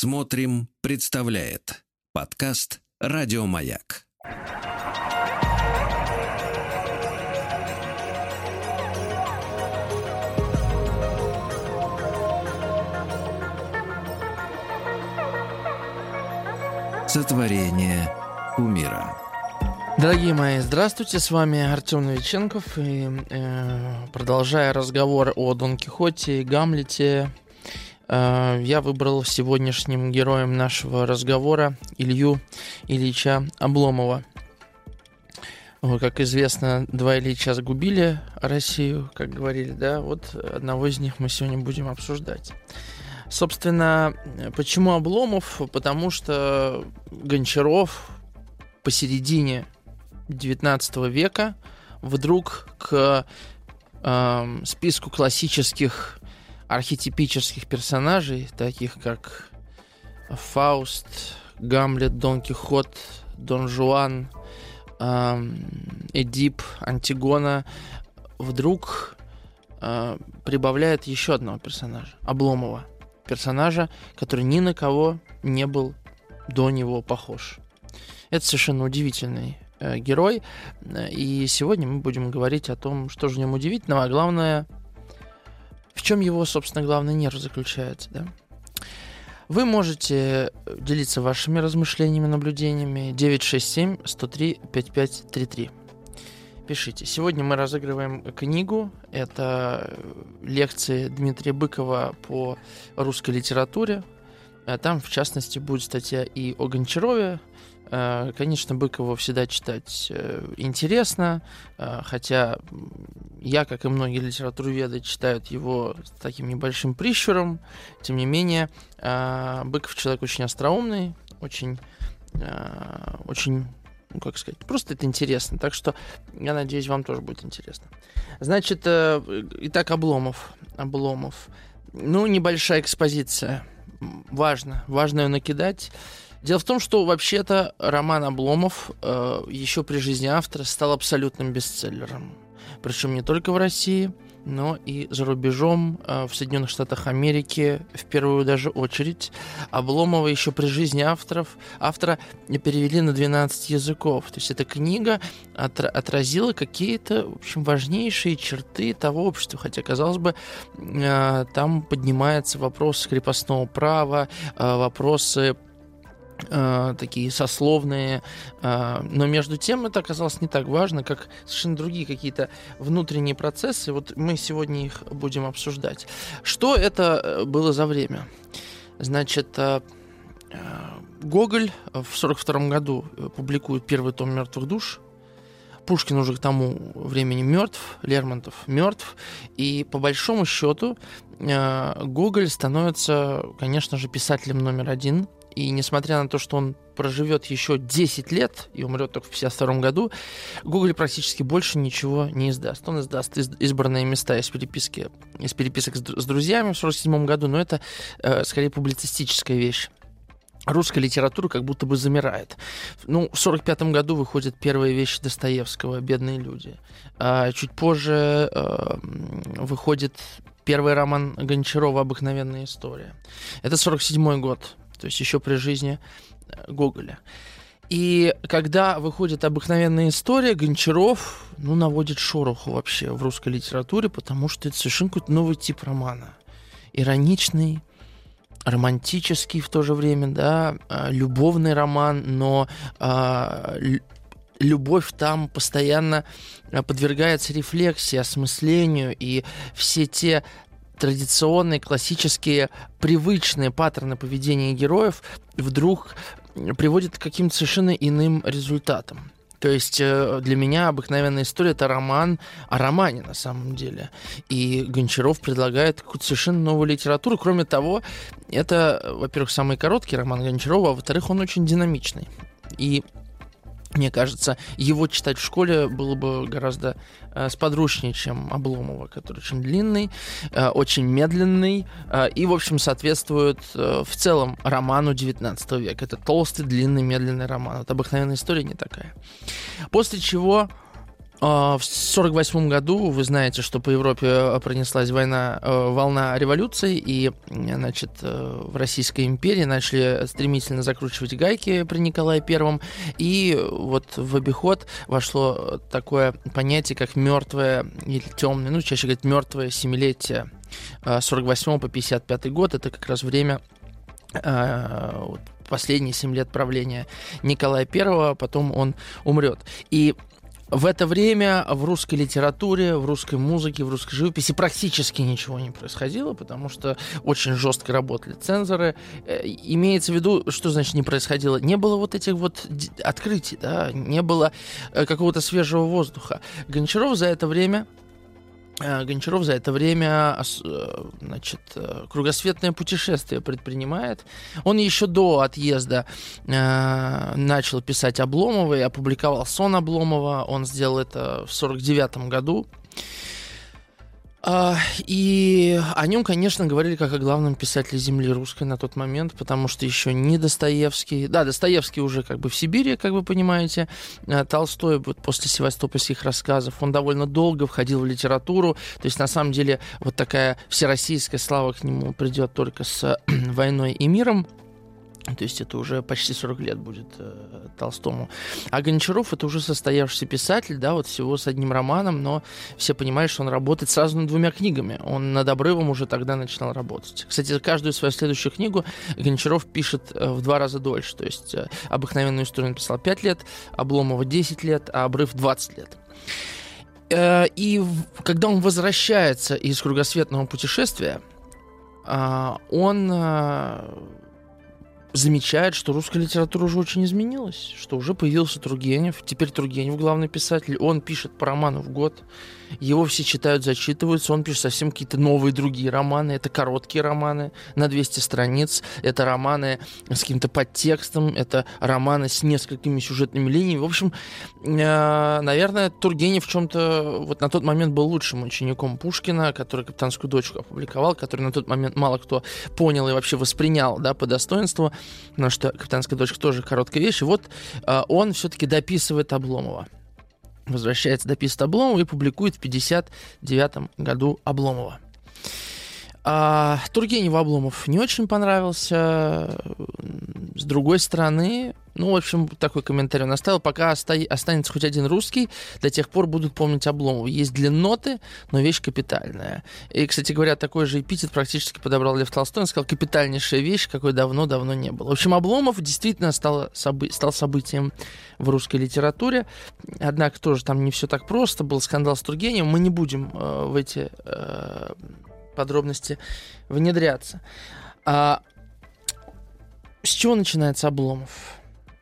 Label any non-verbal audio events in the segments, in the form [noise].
Смотрим, представляет подкаст Радиомаяк. Сотворение умира. Дорогие мои, здравствуйте, с вами Артем Новиченков. И, э, продолжая разговор о Дон Кихоте и Гамлете, я выбрал сегодняшним героем нашего разговора Илью Ильича Обломова. Как известно, два Ильича загубили Россию, как говорили, да, вот одного из них мы сегодня будем обсуждать. Собственно, почему Обломов? Потому что Гончаров посередине 19 века вдруг к э, списку классических архетипических персонажей, таких как Фауст, Гамлет, Дон Кихот, Дон Жуан, э, Эдип, Антигона, вдруг э, прибавляет еще одного персонажа, Обломова – персонажа, который ни на кого не был до него похож. Это совершенно удивительный э, герой, и сегодня мы будем говорить о том, что же в нем удивительного, а главное, в чем его, собственно, главный нерв заключается. Да? Вы можете делиться вашими размышлениями, наблюдениями 967 103 5533 пишите. Сегодня мы разыгрываем книгу. Это лекции Дмитрия Быкова по русской литературе. Э, там, в частности, будет статья и о Гончарове. Э, конечно, Быкова всегда читать э, интересно, хотя я, как и многие литературоведы, читают его с таким небольшим прищуром. Тем не менее, Быков человек очень остроумный, очень, очень ну, как сказать, просто это интересно. Так что я надеюсь, вам тоже будет интересно. Значит, э, итак, Обломов. Обломов. Ну, небольшая экспозиция. Важно. Важно ее накидать. Дело в том, что вообще-то роман Обломов э, еще при жизни автора стал абсолютным бестселлером. Причем не только в России – но и за рубежом, э, в Соединенных Штатах Америки, в первую даже очередь. Обломова еще при жизни авторов, автора перевели на 12 языков. То есть эта книга отразила какие-то, в общем, важнейшие черты того общества. Хотя, казалось бы, э, там поднимается вопрос крепостного права, э, вопросы э, такие сословные, э, но между тем это оказалось не так важно, как совершенно другие какие-то внутренние процессы. Вот мы сегодня их будем обсуждать. Что это э, было за время? Значит, Гоголь в 1942 году публикует первый том «Мертвых душ», Пушкин уже к тому времени мертв, Лермонтов мертв, и по большому счету Гоголь становится, конечно же, писателем номер один и несмотря на то, что он проживет еще 10 лет и умрет только в 52 году, Google практически больше ничего не издаст. Он издаст из, избранные места из, переписки, из переписок с, с друзьями в 47 году, но это э, скорее публицистическая вещь русская литература как будто бы замирает. Ну, в 45 году выходит первая вещь Достоевского «Бедные люди». А чуть позже э, выходит первый роман Гончарова «Обыкновенная история». Это 47 год то есть еще при жизни э, Гоголя. И когда выходит обыкновенная история, Гончаров ну, наводит шороху вообще в русской литературе, потому что это совершенно какой-то новый тип романа. Ироничный, романтический в то же время, да, а, любовный роман, но а, любовь там постоянно подвергается рефлексии, осмыслению, и все те традиционные, классические, привычные паттерны поведения героев вдруг приводят к каким-то совершенно иным результатам. То есть э, для меня обыкновенная история это роман о романе на самом деле. И Гончаров предлагает какую-то совершенно новую литературу. Кроме того, это, во-первых, самый короткий роман Гончарова, а во-вторых, он очень динамичный. И мне кажется, его читать в школе было бы гораздо э, сподручнее, чем Обломова, который очень длинный, э, очень медленный э, и, в общем, соответствует э, в целом роману 19 века. Это толстый, длинный, медленный роман. Это обыкновенная история не такая. После чего в 1948 году вы знаете, что по Европе э, пронеслась война, э, волна революции, и значит, э, в Российской империи начали стремительно закручивать гайки при Николае Первом, и вот в обиход вошло такое понятие, как мертвое или темное, ну, чаще говорят, мертвое семилетие 48 по 55 год. Это как раз время последние 7 лет правления Николая Первого, потом он умрет. И в это время в русской литературе, в русской музыке, в русской живописи практически ничего не происходило, потому что очень жестко работали цензоры. Э, имеется в виду, что значит не происходило? Не было вот этих вот открытий, да, не было э, какого-то свежего воздуха. Гончаров за это время Гончаров за это время э, значит, э, кругосветное путешествие предпринимает. Он еще до отъезда э, начал писать Обломова и опубликовал сон Обломова. Он сделал это в 49 году. А, и о нем, конечно, говорили как о главном писателе земли русской на тот момент, потому что еще не Достоевский. Да, Достоевский уже как бы в Сибири, как вы понимаете. А Толстой вот после севастопольских рассказов, он довольно долго входил в литературу. То есть, на самом деле, вот такая всероссийская слава к нему придет только с [clears throat] «Войной и миром». То есть это уже почти 40 лет будет э, Толстому. А Гончаров это уже состоявшийся писатель, да, вот всего с одним романом, но все понимают, что он работает сразу над двумя книгами. Он над обрывом уже тогда начинал работать. Кстати, каждую свою следующую книгу Гончаров пишет э, в два раза дольше. То есть э, обыкновенную историю написал 5 лет, Обломова 10 лет, а обрыв 20 лет. Э, и когда он возвращается из кругосветного путешествия, э, он э, замечает, что русская литература уже очень изменилась, что уже появился Тургенев, теперь Тургенев главный писатель, он пишет по роману в год, его все читают, зачитываются, он пишет совсем какие-то новые другие романы, это короткие романы на 200 страниц, это романы с каким-то подтекстом, это романы с несколькими сюжетными линиями. В общем, э, наверное, Тургенев в чем-то вот на тот момент был лучшим учеником Пушкина, который «Капитанскую дочку» опубликовал, который на тот момент мало кто понял и вообще воспринял да, по достоинству, потому что «Капитанская дочка» тоже короткая вещь. И вот э, он все-таки дописывает Обломова возвращается дописывает Обломова и публикует в 59 году Обломова. А, Тургенев Обломов не очень понравился. С другой стороны, ну, в общем, такой комментарий он оставил. Пока оста- останется хоть один русский, до тех пор будут помнить Обломова. Есть длинноты, но вещь капитальная. И, кстати говоря, такой же эпитет практически подобрал Лев Толстой. Он сказал, капитальнейшая вещь, какой давно-давно не было. В общем, Обломов действительно стал, собы- стал событием в русской литературе. Однако тоже там не все так просто. Был скандал с Тургеневым. Мы не будем э, в эти э, подробности внедряться. А с чего начинается Обломов?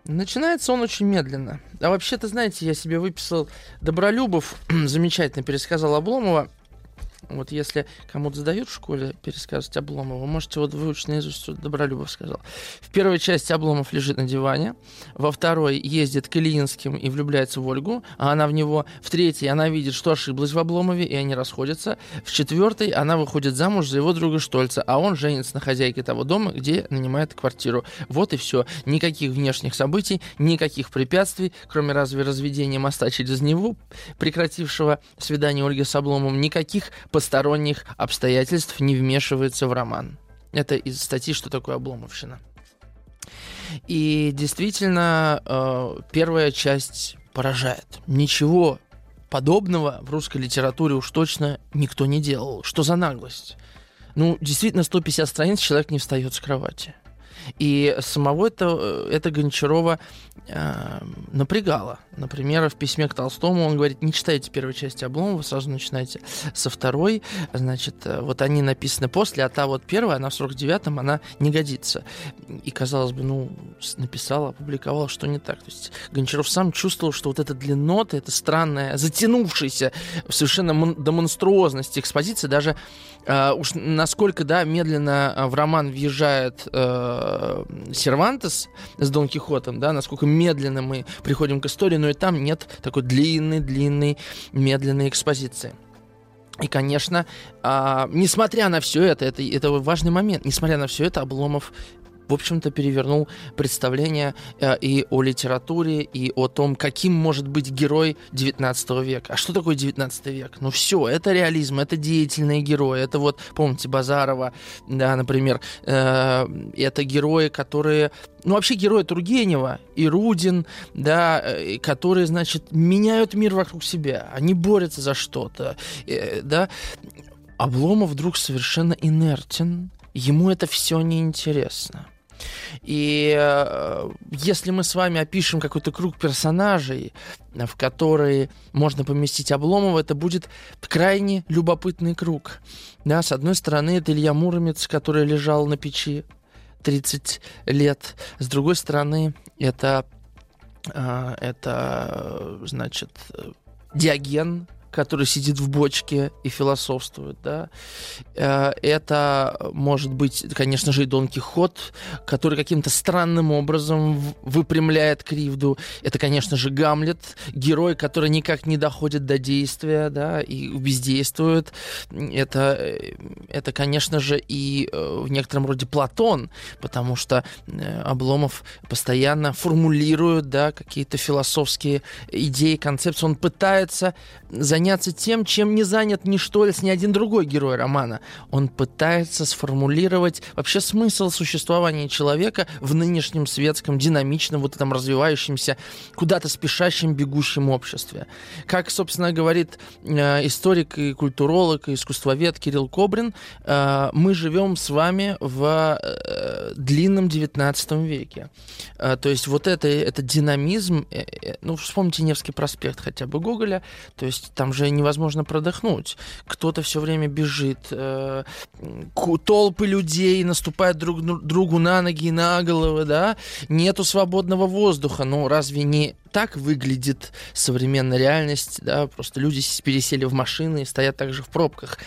Начинается он очень медленно. А вообще-то, знаете, я себе выписал Добролюбов, [clears throat] замечательно пересказал Обломова. Вот если кому-то задают в школе пересказывать Обломова, вы можете вот выучить наизусть, что Добролюбов сказал. В первой части Обломов лежит на диване, во второй ездит к Ильинским и влюбляется в Ольгу, а она в него. В третьей она видит, что ошиблась в Обломове, и они расходятся. В четвертой она выходит замуж за его друга Штольца, а он женится на хозяйке того дома, где нанимает квартиру. Вот и все. Никаких внешних событий, никаких препятствий, кроме разве разведения моста через Неву, прекратившего свидание Ольги с Обломовым, никаких посторонних обстоятельств не вмешивается в роман. Это из статьи «Что такое обломовщина». И действительно, э, первая часть поражает. Ничего подобного в русской литературе уж точно никто не делал. Что за наглость? Ну, действительно, 150 страниц человек не встает с кровати. И самого это, это Гончарова э, напрягало. Например, в письме к Толстому он говорит, не читайте первой части Обломова, сразу начинайте со второй. Значит, э, вот они написаны после, а та вот первая, она в 49-м, она не годится. И, казалось бы, ну, написал, опубликовал, что не так. То есть Гончаров сам чувствовал, что вот эта длиннота, это странная, затянувшаяся совершенно до монструозности экспозиция, даже э, уж насколько, да, медленно э, в роман въезжает э, Сервантес с Дон Кихотом, да, насколько медленно мы приходим к истории, но и там нет такой длинной-длинной медленной экспозиции. И, конечно, а, несмотря на все это, это, это важный момент, несмотря на все это, Обломов в общем-то, перевернул представление э, и о литературе, и о том, каким может быть герой 19 века. А что такое 19 век? Ну все, это реализм, это деятельные герои. Это вот, помните, Базарова, да, например, э, это герои, которые ну, вообще герои Тургенева и Рудин, да, э, которые, значит, меняют мир вокруг себя. Они борются за что-то, да. Обломов вдруг совершенно инертен, ему это все неинтересно. И э, если мы с вами опишем какой-то круг персонажей, в который можно поместить Обломова, это будет крайне любопытный круг. Да, с одной стороны, это Илья Муромец, который лежал на печи 30 лет. С другой стороны, это, э, это значит, Диоген, который сидит в бочке и философствует, да. Э, это может быть, конечно же, и Дон Кихот, который каким-то странным образом выпрямляет кривду. Это, конечно же, Гамлет, герой, который никак не доходит до действия, да, и бездействует. Это, э, это, конечно же, и э, в некотором роде Платон, потому что Обломов постоянно формулирует, да, какие-то философские идеи, концепции. Он пытается занять заняться тем, чем не занят ни Штольц, ни один другой герой романа. Он пытается сформулировать вообще смысл существования человека в нынешнем светском, динамичном, вот этом развивающемся, куда-то спешащем, бегущем обществе. Как, собственно, говорит э, историк и культуролог, и искусствовед Кирилл Кобрин, э, мы живем с вами в э, длинном 19 веке. Э, то есть вот это, это динамизм, э, э, ну, вспомните Невский проспект хотя бы Гоголя, то есть там уже невозможно продохнуть. Кто-то все время бежит, э, толпы людей наступают друг другу на ноги и на головы, да, нету свободного воздуха. Ну, разве не так выглядит современная реальность, да, просто люди пересели в машины и стоят также в пробках.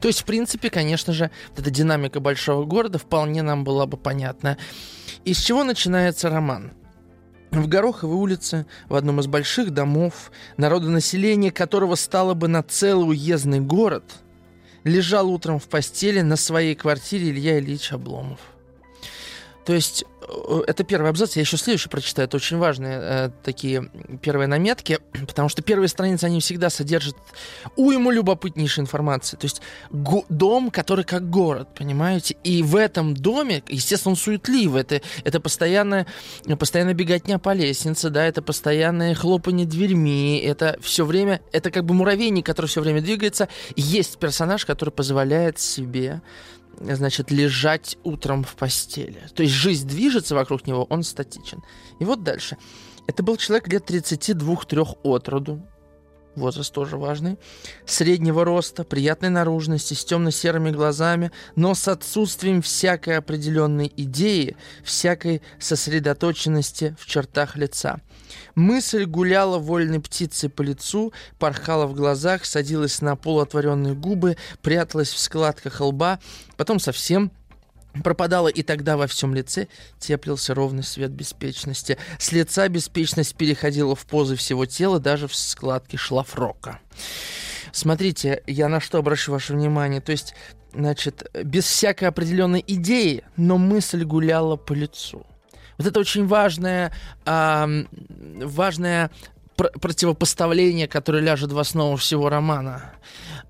То есть, в принципе, конечно же, эта динамика большого города вполне нам была бы понятна. Из чего начинается роман? В Гороховой улице, в одном из больших домов, народонаселение которого стало бы на целый уездный город, лежал утром в постели на своей квартире Илья Ильич Обломов. То есть Э, это первый абзац, я еще следующий прочитаю. Это очень важные э, такие первые наметки, [clears throat] потому что первые страницы, они всегда содержат уйму любопытнейшей информации. То есть дом, который как город, понимаете? И в этом доме, естественно, он суетливый. Это, это постоянная, постоянная беготня по лестнице, да, это постоянное хлопанье дверьми, это все время, это как бы муравейник, который все время двигается. Есть персонаж, который позволяет себе значит, лежать утром в постели. То есть жизнь движется вокруг него, он статичен. И вот дальше. Это был человек лет 32-3 от роду. Возраст тоже важный. Среднего роста, приятной наружности, с темно-серыми глазами, но с отсутствием всякой определенной идеи, всякой сосредоточенности в чертах лица – Мысль гуляла вольной птицей по лицу, порхала в глазах, садилась на полуотворенные губы, пряталась в складках лба, потом совсем пропадала, и тогда во всем лице теплился ровный свет беспечности. С лица беспечность переходила в позы всего тела, даже в складки шлафрока. Смотрите, я на что обращу ваше внимание. То есть, значит, без всякой определенной идеи, но мысль гуляла по лицу. Вот это очень важное, э, важное пр- противопоставление, которое ляжет в основу всего романа.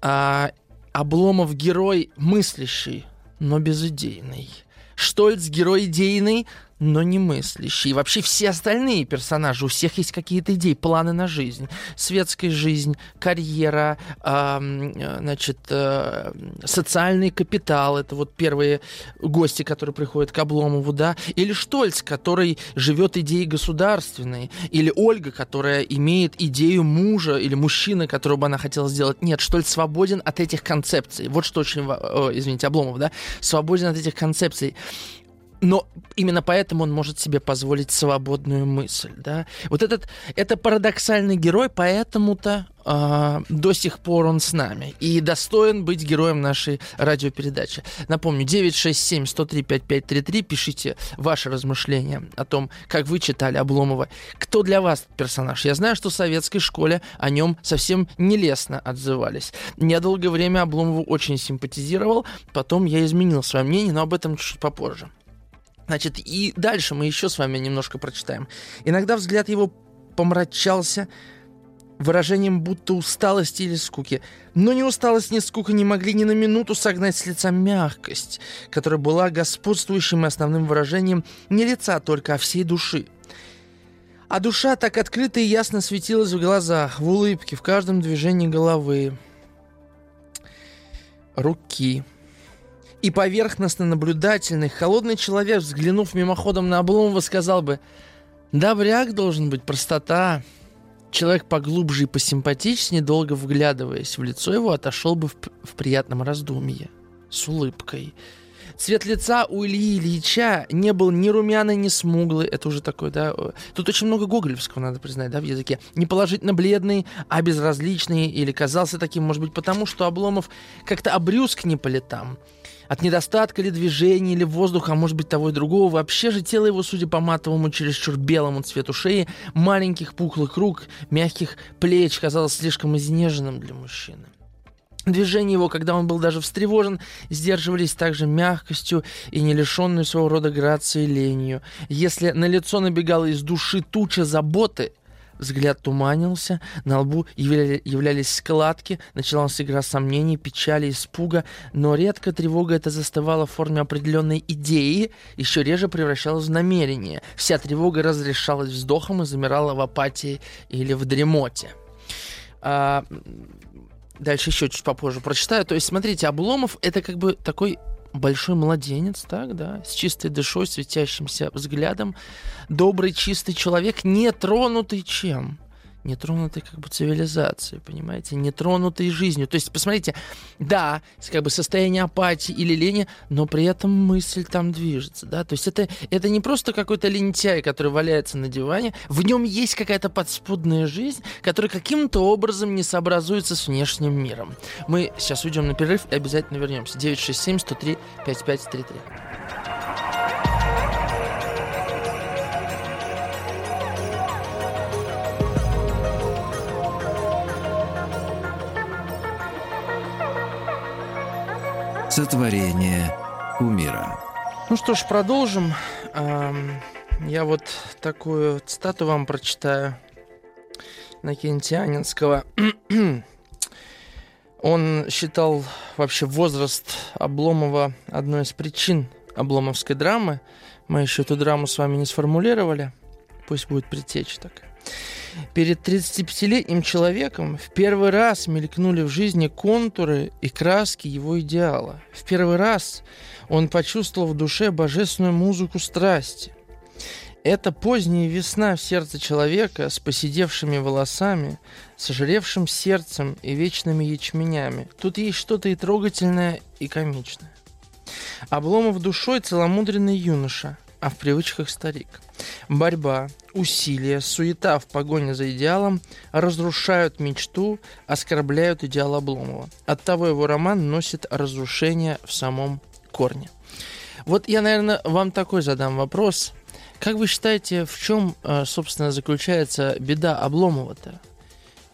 Э, Обломов герой мыслящий, но безыдейный. Штольц герой идейный, но не мыслящий. И вообще все остальные персонажи, у всех есть какие-то идеи, планы на жизнь. Светская жизнь, карьера, э, значит, э, социальный капитал. Это вот первые гости, которые приходят к Обломову, да. Или Штольц, который живет идеей государственной. Или Ольга, которая имеет идею мужа или мужчины, которого бы она хотела сделать. Нет, Штольц свободен от этих концепций. Вот что очень... О, извините, Обломов, да? Свободен от этих концепций но именно поэтому он может себе позволить свободную мысль, да. Вот этот, это парадоксальный герой, поэтому-то э, до сих пор он с нами и достоин быть героем нашей радиопередачи. Напомню, 967-103-5533, пишите ваши размышления о том, как вы читали Обломова. Кто для вас персонаж? Я знаю, что в советской школе о нем совсем нелестно отзывались. Я долгое время Обломову очень симпатизировал, потом я изменил свое мнение, но об этом чуть попозже. Значит, и дальше мы еще с вами немножко прочитаем. Иногда взгляд его помрачался выражением будто усталости или скуки. Но ни усталость, ни скука не могли ни на минуту согнать с лица мягкость, которая была господствующим и основным выражением не лица только, а всей души. А душа так открыто и ясно светилась в глазах, в улыбке, в каждом движении головы, руки. И поверхностно наблюдательный, холодный человек, взглянув мимоходом на Обломова, сказал бы «Добряк должен быть, простота». Человек поглубже и посимпатичнее, долго вглядываясь в лицо его, отошел бы в, в приятном раздумье, с улыбкой – Цвет лица у Ильи Ильича не был ни румяный, ни смуглый. Это уже такой, да. Тут очень много гоголевского, надо признать, да, в языке. Не положительно бледный, а безразличный. Или казался таким, может быть, потому что Обломов как-то обрюзг не по летам. От недостатка ли движения, или воздуха, а может быть того и другого. Вообще же тело его, судя по матовому, чересчур белому цвету шеи, маленьких пухлых рук, мягких плеч, казалось слишком изнеженным для мужчины. Движения его, когда он был даже встревожен, сдерживались также мягкостью и не лишенной своего рода грацией ленью. Если на лицо набегала из души туча заботы, взгляд туманился, на лбу являли, являлись складки, началась игра сомнений, печали, испуга, но редко тревога эта застывала в форме определенной идеи, еще реже превращалась в намерение. Вся тревога разрешалась вздохом и замирала в апатии или в дремоте. А, Дальше еще чуть попозже прочитаю. То есть, смотрите, Обломов это как бы такой большой младенец, так, да, с чистой душой, светящимся взглядом, добрый, чистый человек, не тронутый чем? Нетронутой как бы цивилизацией, понимаете, нетронутой жизнью. То есть, посмотрите, да, как бы состояние апатии или лени, но при этом мысль там движется, да, то есть это, это не просто какой-то лентяй, который валяется на диване, в нем есть какая-то подспудная жизнь, которая каким-то образом не сообразуется с внешним миром. Мы сейчас уйдем на перерыв и обязательно вернемся. 967 103 5533. Сотворение кумира. Ну что ж, продолжим. Я вот такую цитату вам прочитаю Накентианинского. [clears throat] Он считал вообще возраст Обломова одной из причин обломовской драмы. Мы еще эту драму с вами не сформулировали. Пусть будет предтеча такая. Перед 35-летним человеком в первый раз мелькнули в жизни контуры и краски его идеала. В первый раз он почувствовал в душе божественную музыку страсти. Это поздняя весна в сердце человека с поседевшими волосами, сожревшим сердцем и вечными ячменями. Тут есть что-то и трогательное, и комичное. Обломов душой целомудренный юноша, а в привычках старик. Борьба, усилия, суета в погоне за идеалом разрушают мечту, оскорбляют идеал Обломова. Оттого его роман носит разрушение в самом корне. Вот я, наверное, вам такой задам вопрос. Как вы считаете, в чем, э, собственно, заключается беда Обломова-то?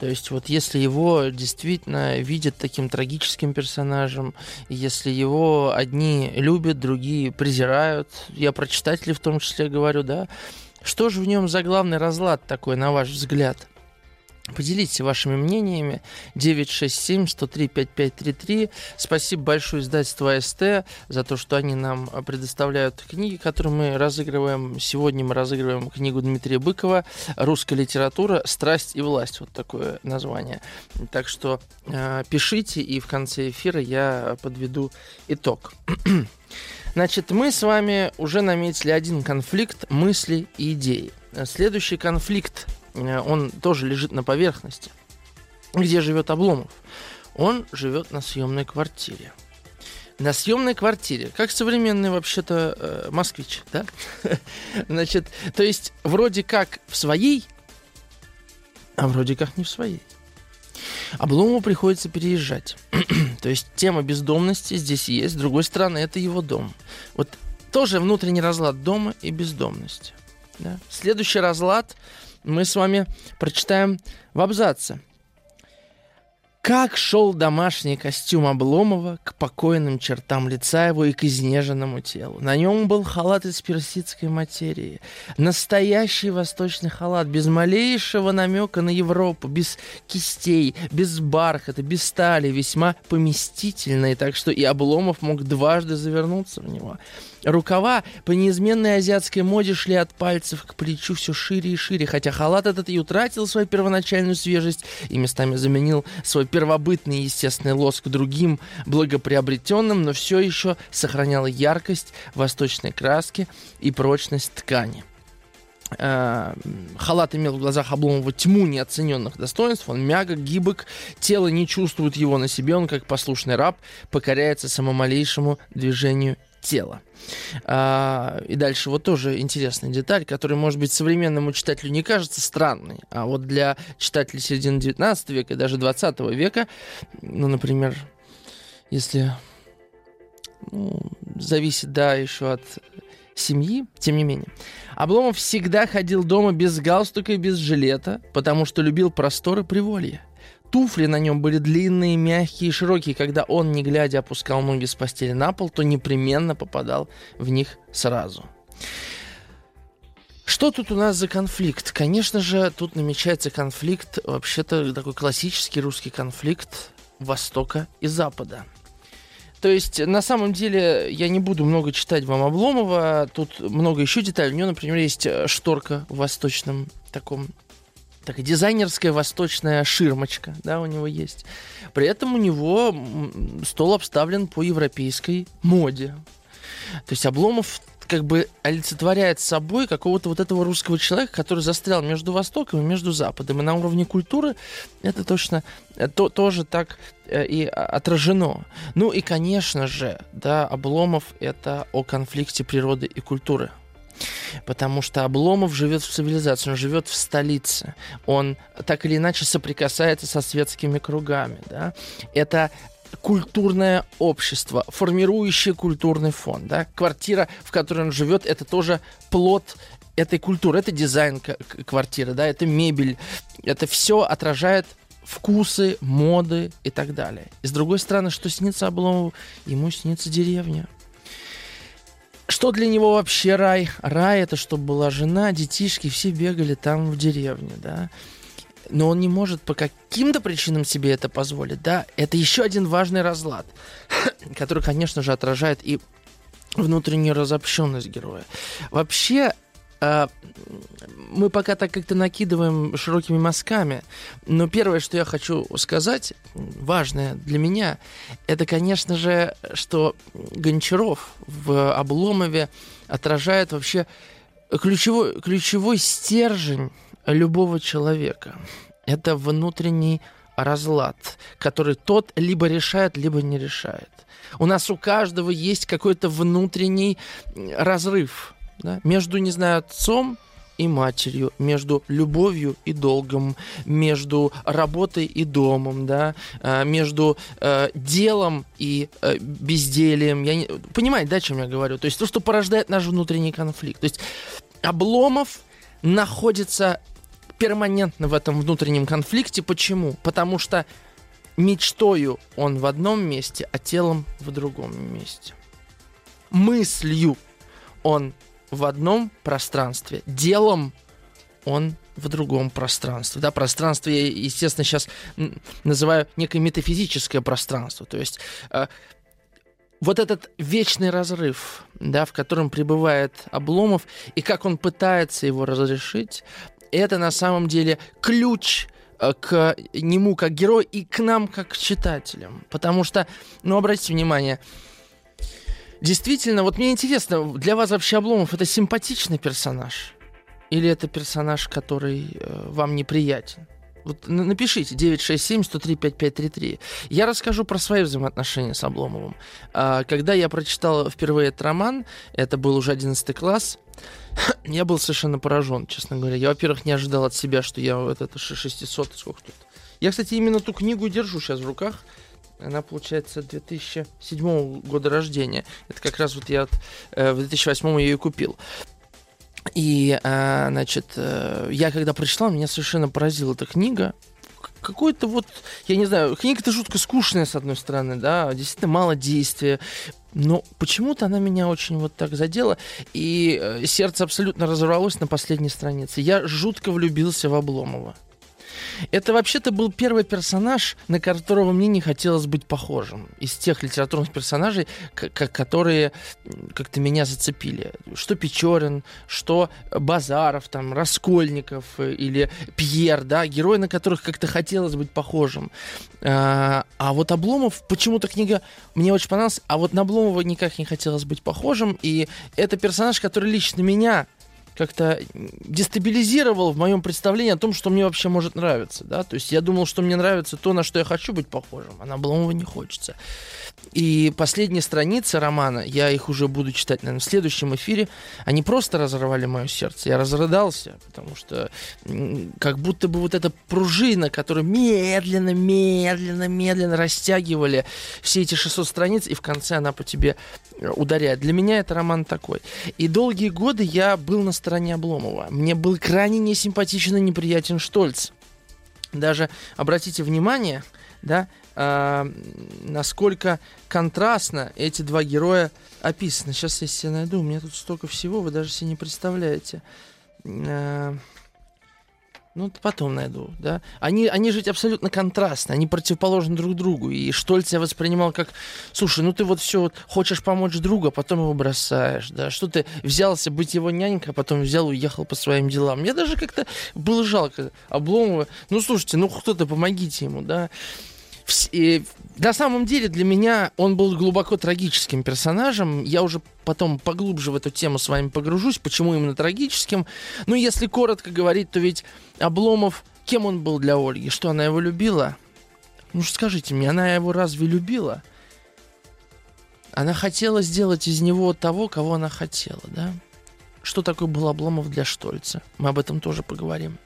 То есть вот если его действительно видят таким трагическим персонажем, если его одни любят, другие презирают, я про читателей в том числе говорю, да, что же в нем за главный разлад такой, на ваш взгляд? Поделитесь вашими мнениями. 967-103-5533. Спасибо большое издательству АСТ за то, что они нам предоставляют книги, которые мы разыгрываем. Сегодня мы разыгрываем книгу Дмитрия Быкова «Русская литература. Страсть и власть». Вот такое название. Так что э, пишите, и в конце эфира я подведу итог. [clears throat] Значит, мы с вами уже наметили один конфликт мысли и идеи. Следующий конфликт Э, он тоже лежит на поверхности. Где живет Обломов? Он живет на съемной квартире. На съемной квартире, как современный вообще-то э, москвич, да? [laughs] Значит, то есть вроде как в своей, а вроде как не в своей. Обломову приходится переезжать. [clears throat] то есть тема бездомности здесь есть, с другой стороны, это его дом. Вот тоже внутренний разлад дома и бездомности. Да? Следующий разлад мы с вами прочитаем в абзаце. Как шел домашний костюм Обломова к покойным чертам лица его и к изнеженному телу. На нем был халат из персидской материи. Настоящий восточный халат, без малейшего намека на Европу, без кистей, без бархата, без стали, весьма поместительный, так что и Обломов мог дважды завернуться в него. Рукава по неизменной азиатской моде шли от пальцев к плечу все шире и шире, хотя халат этот и утратил свою первоначальную свежесть и местами заменил свой первобытный естественный лоск другим благоприобретенным, но все еще сохранял яркость восточной краски и прочность ткани. А, халат имел в глазах Обломова тьму неоцененных достоинств, он мягок, гибок, тело не чувствует его на себе, он как послушный раб покоряется самому малейшему движению тела. А, и дальше вот тоже интересная деталь, которая, может быть, современному читателю не кажется странной, а вот для читателей середины 19 века и даже 20 века, ну, например, если ну, зависит, да, еще от семьи, тем не менее. Обломов всегда ходил дома без галстука и без жилета, потому что любил просторы приволья. Туфли на нем были длинные, мягкие и широкие. Когда он, не глядя, опускал ноги с постели на пол, то непременно попадал в них сразу. Что тут у нас за конфликт? Конечно же, тут намечается конфликт, вообще-то такой классический русский конфликт Востока и Запада. То есть, на самом деле, я не буду много читать вам Обломова, тут много еще деталей. У него, например, есть шторка в восточном таком такая дизайнерская восточная ширмочка, да, у него есть. При этом у него стол обставлен по европейской моде. То есть Обломов как бы олицетворяет собой какого-то вот этого русского человека, который застрял между Востоком и между Западом. И на уровне культуры это точно э, то, тоже так э, и отражено. Ну и, конечно же, да, Обломов — это о конфликте природы и культуры. Потому что Обломов живет в цивилизации, он живет в столице. Он так или иначе соприкасается со светскими кругами. Да? Это культурное общество, формирующее культурный фон. Да? Квартира, в которой он живет, это тоже плод этой культуры. Это дизайн квартиры, да? это мебель. Это все отражает вкусы, моды и так далее. И с другой стороны, что снится Обломову? Ему снится деревня. Что для него вообще рай? Рай это чтобы была жена, детишки, все бегали там в деревне, да. Но он не может по каким-то причинам себе это позволить, да. Это еще один важный разлад, [coughs] который, конечно же, отражает и внутреннюю разобщенность героя. Вообще, а, мы пока так как-то накидываем широкими мазками, но первое, что я хочу сказать, важное для меня, это, конечно же, что Гончаров в Обломове отражает вообще ключевой, ключевой стержень любого человека. Это внутренний разлад, который тот либо решает, либо не решает. У нас у каждого есть какой-то внутренний разрыв – да, между, не знаю, отцом и матерью, между любовью и долгом, между работой и домом, да, а, между э, делом и э, безделием. Я не... Понимаете, да, о чем я говорю? То есть то, что порождает наш внутренний конфликт. То есть Обломов находится перманентно в этом внутреннем конфликте. Почему? Потому что мечтою он в одном месте, а телом в другом месте. Мыслью он в одном пространстве, делом он в другом пространстве. Да, пространство я, естественно, сейчас называю некое метафизическое пространство. То есть э, вот этот вечный разрыв, да, в котором пребывает Обломов, и как он пытается его разрешить, это на самом деле ключ э, к нему как герою и к нам как читателям. Потому что, ну, обратите внимание, Действительно, вот мне интересно, для вас вообще Обломов это симпатичный персонаж? Или это персонаж, который э, вам неприятен? Вот напишите 967-103-5533. Я расскажу про свои взаимоотношения с Обломовым. А, когда я прочитал впервые этот роман, это был уже 11 класс, [clears throat] я был совершенно поражен, честно говоря. Я, во-первых, не ожидал от себя, что я вот это 600, сколько тут. Я, кстати, именно ту книгу держу сейчас в руках. Она, получается, 2007 года рождения. Это как раз вот я э, в 2008 ее и купил. И, э, значит, э, я когда прочитал, меня совершенно поразила эта книга. какой-то вот, я не знаю, книга-то жутко скучная, с одной стороны, да, действительно мало действия, но почему-то она меня очень вот так задела, и э, сердце абсолютно разорвалось на последней странице. Я жутко влюбился в Обломова. Это вообще-то был первый персонаж, на которого мне не хотелось быть похожим. Из тех литературных персонажей, которые как-то меня зацепили. Что Печорин, что Базаров, там, Раскольников э, или Пьер, да, герои, на которых как-то хотелось быть похожим. А, а вот Обломов, почему-то книга мне очень понравилась, а вот на Обломова никак не хотелось быть похожим, и это персонаж, который лично меня как-то дестабилизировал в моем представлении о том, что мне вообще может нравиться. Да? То есть я думал, что мне нравится то, на что я хочу быть похожим, а на Обломова не хочется. И последние страницы романа, я их уже буду читать, наверное, в следующем эфире, они просто разорвали мое сердце. Я разрыдался, потому что как будто бы вот эта пружина, которую медленно, медленно, медленно растягивали все эти 600 страниц, и в конце она по тебе э, ударяет. Для меня это роман такой. И долгие годы я был на стороне Обломова. Мне был крайне несимпатичен и неприятен Штольц. Даже обратите внимание, да, э, насколько контрастно эти два героя описаны. Сейчас я себе найду, у меня тут столько всего, вы даже себе не представляете. Э, ну, потом найду, да. Они, они жить абсолютно контрастны, они противоположны друг другу. И Штольц я воспринимал как, слушай, ну ты вот все вот хочешь помочь другу, а потом его бросаешь, да. Что ты взялся быть его нянькой, а потом взял и уехал по своим делам. Мне даже как-то было жалко Обломова. Ну, слушайте, ну кто-то помогите ему, да. И на самом деле для меня он был глубоко трагическим персонажем. Я уже потом поглубже в эту тему с вами погружусь, почему именно трагическим. Ну, если коротко говорить, то ведь Обломов, кем он был для Ольги? Что, она его любила? Ну, скажите мне, она его разве любила? Она хотела сделать из него того, кого она хотела, да? Что такое был Обломов для Штольца? Мы об этом тоже поговорим.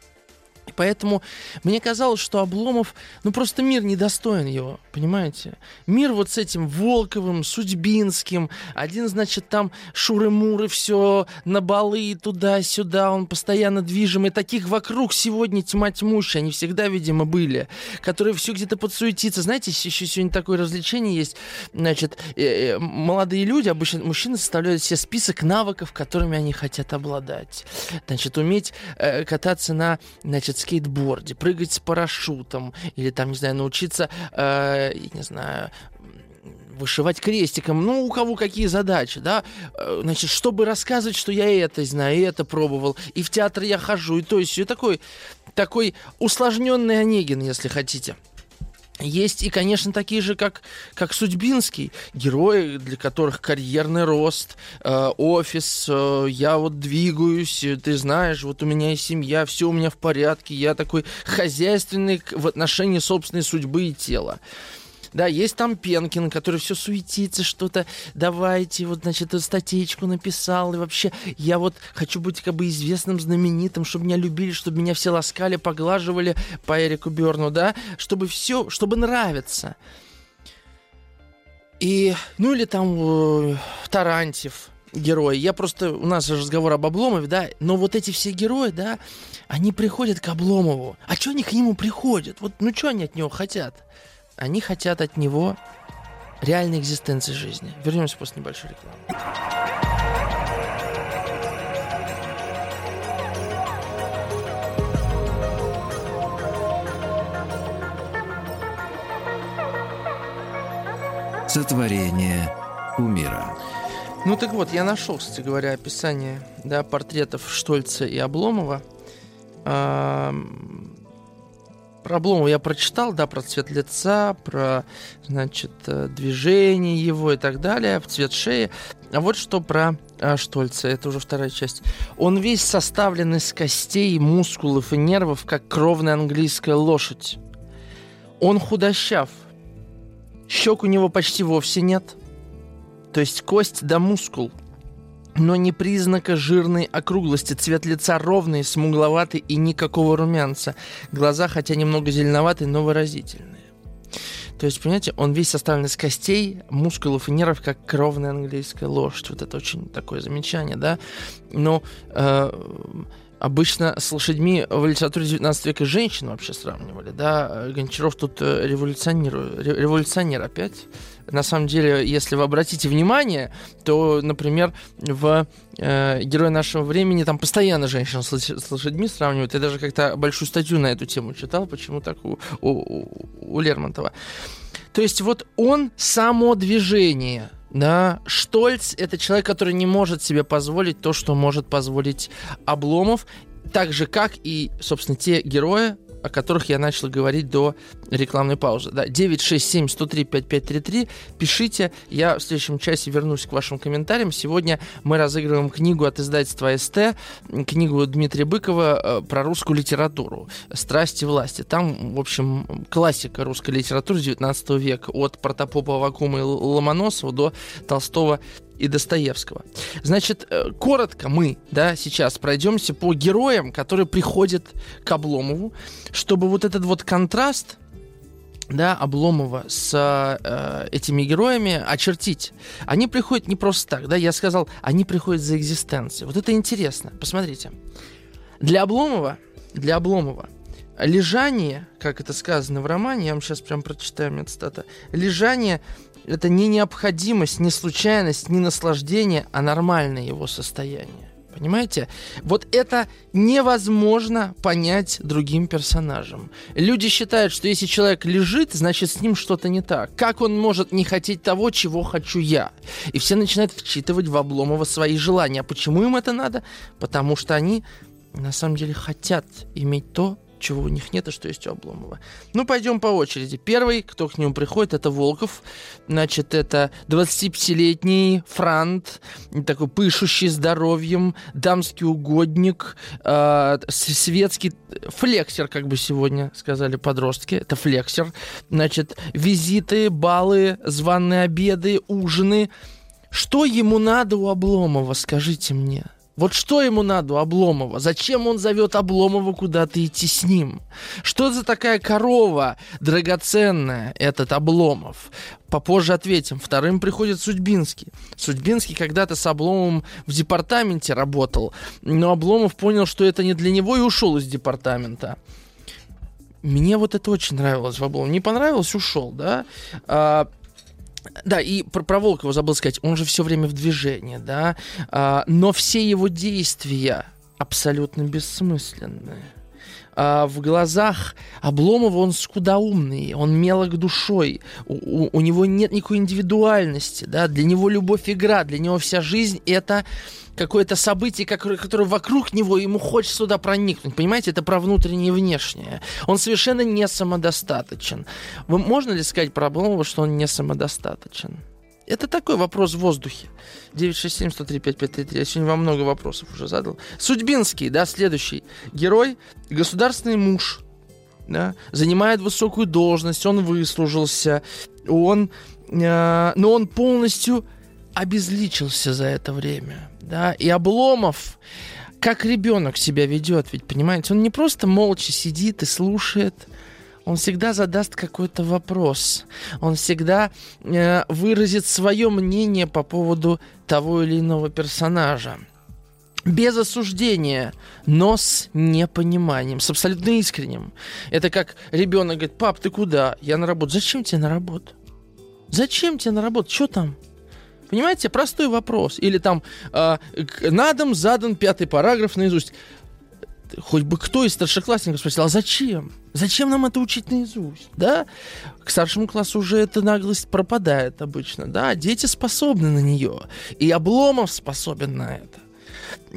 Поэтому мне казалось, что Обломов, ну просто мир недостоин его, понимаете? Мир вот с этим Волковым, Судьбинским, один, значит, там шуры-муры, все на балы туда-сюда, он постоянно движимый. Таких вокруг сегодня тьма тьмущая, они всегда, видимо, были, которые все где-то подсуетятся. Знаете, еще сегодня такое развлечение есть, значит, э, э, молодые люди, обычно мужчины составляют себе список навыков, которыми они хотят обладать. Значит, уметь э, кататься на, значит, значит, скейтборде, прыгать с парашютом, или там, не знаю, научиться, э, не знаю, вышивать крестиком, ну, у кого какие задачи, да, э, значит, чтобы рассказывать, что я это знаю, и это пробовал, и в театр я хожу, и то и такой, такой усложненный Онегин, если хотите. Есть и, конечно, такие же, как, как Судьбинский, герои, для которых карьерный рост, э, офис, э, я вот двигаюсь, ты знаешь, вот у меня и семья, все у меня в порядке, я такой хозяйственный в отношении собственной судьбы и тела. Да, есть там Пенкин, который все суетится, что-то давайте, вот, значит, статейку написал, и вообще я вот хочу быть как бы известным, знаменитым, чтобы меня любили, чтобы меня все ласкали, поглаживали по Эрику Берну, да, чтобы все, чтобы нравиться. И, ну или там э, Тарантьев, герой. Я просто... У нас же разговор об Обломове, да? Но вот эти все герои, да, они приходят к Обломову. А что они к нему приходят? Вот, ну что они от него хотят? Они хотят от него реальной экзистенции жизни. Вернемся после небольшой рекламы. Сотворение умира. Ну так вот, я нашел, кстати говоря, описание да, портретов Штольца и Обломова. Про Обломова я прочитал, да, про цвет лица, про, значит, э, движение его и так далее, цвет шеи. А вот что про а, Штольца, это уже вторая часть. Он весь составлен из костей, мускулов и нервов, как кровная английская лошадь. Он худощав. Щек у него почти вовсе нет. То есть кость да мускул – но не признака жирной округлости. Цвет лица ровный, смугловатый и никакого румянца. Глаза, хотя немного зеленоватые, но выразительные. То есть, понимаете, он весь составлен из костей, мускулов и нервов, как кровная английская лошадь. Вот это очень такое замечание, да. Но э, Обычно с лошадьми в литературе 19 века женщин вообще сравнивали, да. Гончаров тут э, революционер, революционер опять. На самом деле, если вы обратите внимание, то, например, в э, «Герой нашего времени» там постоянно женщин с, с лошадьми сравнивают. Я даже как-то большую статью на эту тему читал, почему так у, у, у Лермонтова. То есть вот он само движение, да, Штольц. Это человек, который не может себе позволить то, что может позволить Обломов, так же как и, собственно, те герои, о которых я начал говорить до рекламной паузы. Да, 967-103-5533. Пишите. Я в следующем часе вернусь к вашим комментариям. Сегодня мы разыгрываем книгу от издательства СТ, книгу Дмитрия Быкова э, про русскую литературу «Страсти власти». Там, в общем, классика русской литературы 19 века. От Протопопа Вакума и Ломоносова до Толстого и Достоевского. Значит, э, коротко мы, да, сейчас пройдемся по героям, которые приходят к Обломову, чтобы вот этот вот контраст, да, Обломова с э, этими героями очертить. Они приходят не просто так, да, я сказал, они приходят за экзистенцией. Вот это интересно, посмотрите. Для Обломова, для Обломова лежание, как это сказано в романе, я вам сейчас прям прочитаю метастата, лежание это не необходимость, не случайность, не наслаждение, а нормальное его состояние. Понимаете? Вот это невозможно понять другим персонажам. Люди считают, что если человек лежит, значит с ним что-то не так. Как он может не хотеть того, чего хочу я? И все начинают вчитывать в Обломова свои желания. А почему им это надо? Потому что они на самом деле хотят иметь то, чего у них нет и что есть у Обломова. Ну, пойдем по очереди. Первый, кто к нему приходит, это Волков. Значит, это 25-летний франт, такой пышущий здоровьем, дамский угодник, э, светский флексер, как бы сегодня сказали подростки. Это флексер. Значит, визиты, балы, званые обеды, ужины. Что ему надо у Обломова, скажите мне? Вот что ему надо Обломова? Зачем он зовет Обломова куда-то идти с ним? Что за такая корова драгоценная, этот Обломов? Попозже ответим. Вторым приходит Судьбинский. Судьбинский когда-то с Обломовым в департаменте работал, но Обломов понял, что это не для него и ушел из департамента. Мне вот это очень нравилось в Обломове. Не понравилось, ушел, да? Да, и про, про Волкова забыл сказать, он же все время в движении, да, а, но все его действия абсолютно бессмысленные. А, в глазах Обломова он скудоумный, он мелок душой, у, у, него нет никакой индивидуальности, да, для него любовь игра, для него вся жизнь это какое-то событие, которое, которое вокруг него, ему хочется сюда проникнуть. Понимаете, это про внутреннее и внешнее. Он совершенно не самодостаточен. Можно ли сказать про Обломова, что он не самодостаточен? Это такой вопрос в воздухе. 967-103-5533. Я сегодня вам много вопросов уже задал. Судьбинский, да, следующий. Герой, государственный муж, да, занимает высокую должность, он выслужился, он, э, но он полностью обезличился за это время да, и Обломов, как ребенок себя ведет, ведь, понимаете, он не просто молча сидит и слушает, он всегда задаст какой-то вопрос, он всегда э, выразит свое мнение по поводу того или иного персонажа. Без осуждения, но с непониманием, с абсолютно искренним. Это как ребенок говорит, пап, ты куда? Я на работу. Зачем тебе на работу? Зачем тебе на работу? Что там? Понимаете, простой вопрос. Или там э, на дом задан пятый параграф наизусть. Хоть бы кто из старшеклассников спросил, а зачем? Зачем нам это учить наизусть? Да? К старшему классу уже эта наглость пропадает обычно. Да? Дети способны на нее. И Обломов способен на это.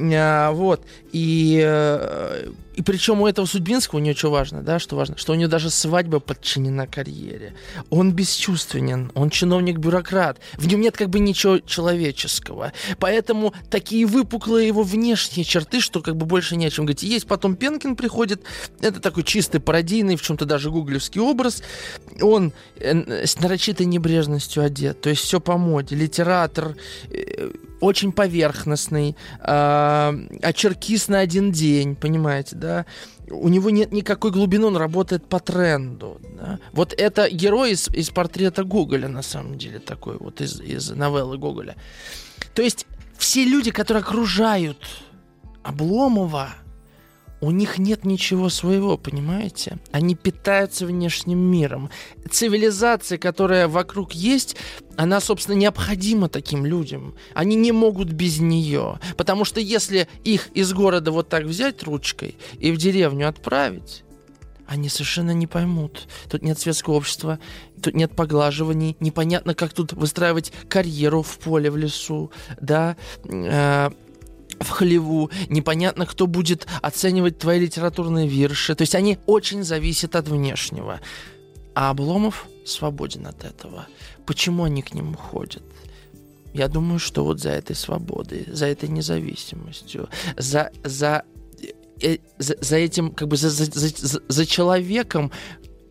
А, вот. И, э, и причем у этого Судьбинского у него что важно, да, что важно, что у него даже свадьба подчинена карьере. Он бесчувственен, он чиновник-бюрократ, в нем нет как бы ничего человеческого. Поэтому такие выпуклые его внешние черты, что как бы больше не о чем говорить. Есть потом Пенкин приходит, это такой чистый пародийный, в чем-то даже гуглевский образ. Он э, с нарочитой небрежностью одет, то есть все по моде. Литератор, э, очень поверхностный, э, очеркист на один день, понимаете, да? У него нет никакой глубины, он работает по тренду. Да? Вот это герой из, из портрета Гоголя, на самом деле, такой вот из, из новеллы Гоголя. То есть все люди, которые окружают Обломова, у них нет ничего своего, понимаете? Они питаются внешним миром. Цивилизация, которая вокруг есть, она, собственно, необходима таким людям. Они не могут без нее. Потому что если их из города вот так взять ручкой и в деревню отправить, они совершенно не поймут. Тут нет светского общества, тут нет поглаживаний, непонятно, как тут выстраивать карьеру в поле, в лесу, да, э, в хлеву, непонятно, кто будет оценивать твои литературные вирши. То есть они очень зависят от внешнего. А Обломов свободен от этого. Почему они к нему ходят? Я думаю, что вот за этой свободой, за этой независимостью, за, за, э, за, за этим, как бы за, за, за, за человеком,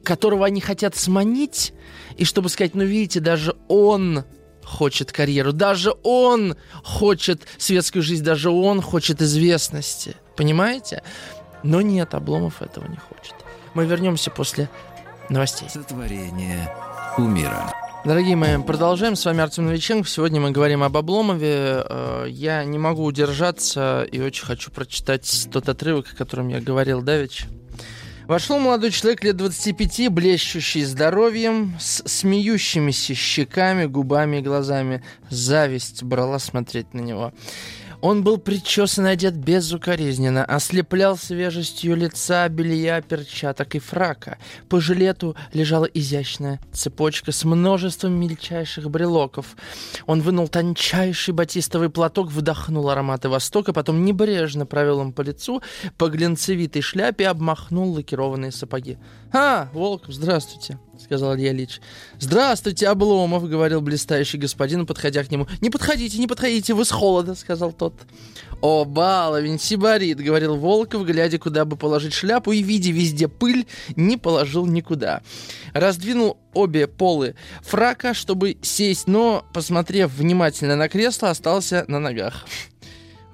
которого они хотят сманить, и чтобы сказать, ну видите, даже он хочет карьеру, даже он хочет светскую жизнь, даже он хочет известности. Понимаете? Но нет, Обломов этого не хочет. Мы вернемся после новостей. Сотворение умира. Дорогие мои, продолжаем. С вами Артем Новиченков. Сегодня мы говорим об Обломове. Э, я не могу удержаться и очень хочу прочитать тот отрывок, о котором я говорил давеча. Вошел молодой человек лет 25, блещущий здоровьем, с смеющимися щеками, губами и глазами. Зависть брала смотреть на него. Он был причесан и одет безукоризненно, ослеплял свежестью лица, белья, перчаток и фрака. По жилету лежала изящная цепочка с множеством мельчайших брелоков. Он вынул тончайший батистовый платок, вдохнул ароматы Востока, потом небрежно провел им по лицу, по глинцевитой шляпе обмахнул лакированные сапоги. «А, Волков, здравствуйте!» — сказал Илья Ильич. «Здравствуйте, Обломов!» — говорил блистающий господин, подходя к нему. «Не подходите, не подходите, вы с холода!» — сказал тот. «О, баловень, сибарит!» — говорил Волков, глядя, куда бы положить шляпу, и, видя везде пыль, не положил никуда. Раздвинул обе полы фрака, чтобы сесть, но, посмотрев внимательно на кресло, остался на ногах.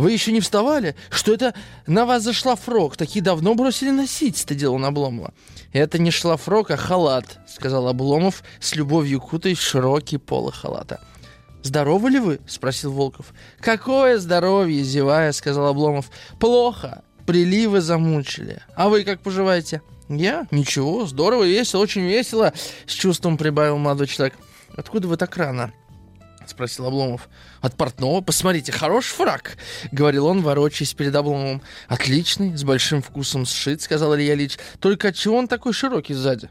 Вы еще не вставали? Что это на вас за шлафрок? Такие давно бросили носить, стыдил он Обломова. Это не шлафрок, а халат, сказал Обломов, с любовью кутаясь в широкие полы халата. «Здоровы ли вы?» — спросил Волков. «Какое здоровье!» — зевая, сказал Обломов. «Плохо. Приливы замучили. А вы как поживаете?» «Я? Ничего. Здорово, весело, очень весело!» — с чувством прибавил молодой человек. «Откуда вы так рано?» — спросил Обломов. «От портного? Посмотрите, хороший фраг!» — говорил он, ворочаясь перед Обломовым. «Отличный, с большим вкусом сшит», — сказал Илья Ильич. «Только отчего он такой широкий сзади?»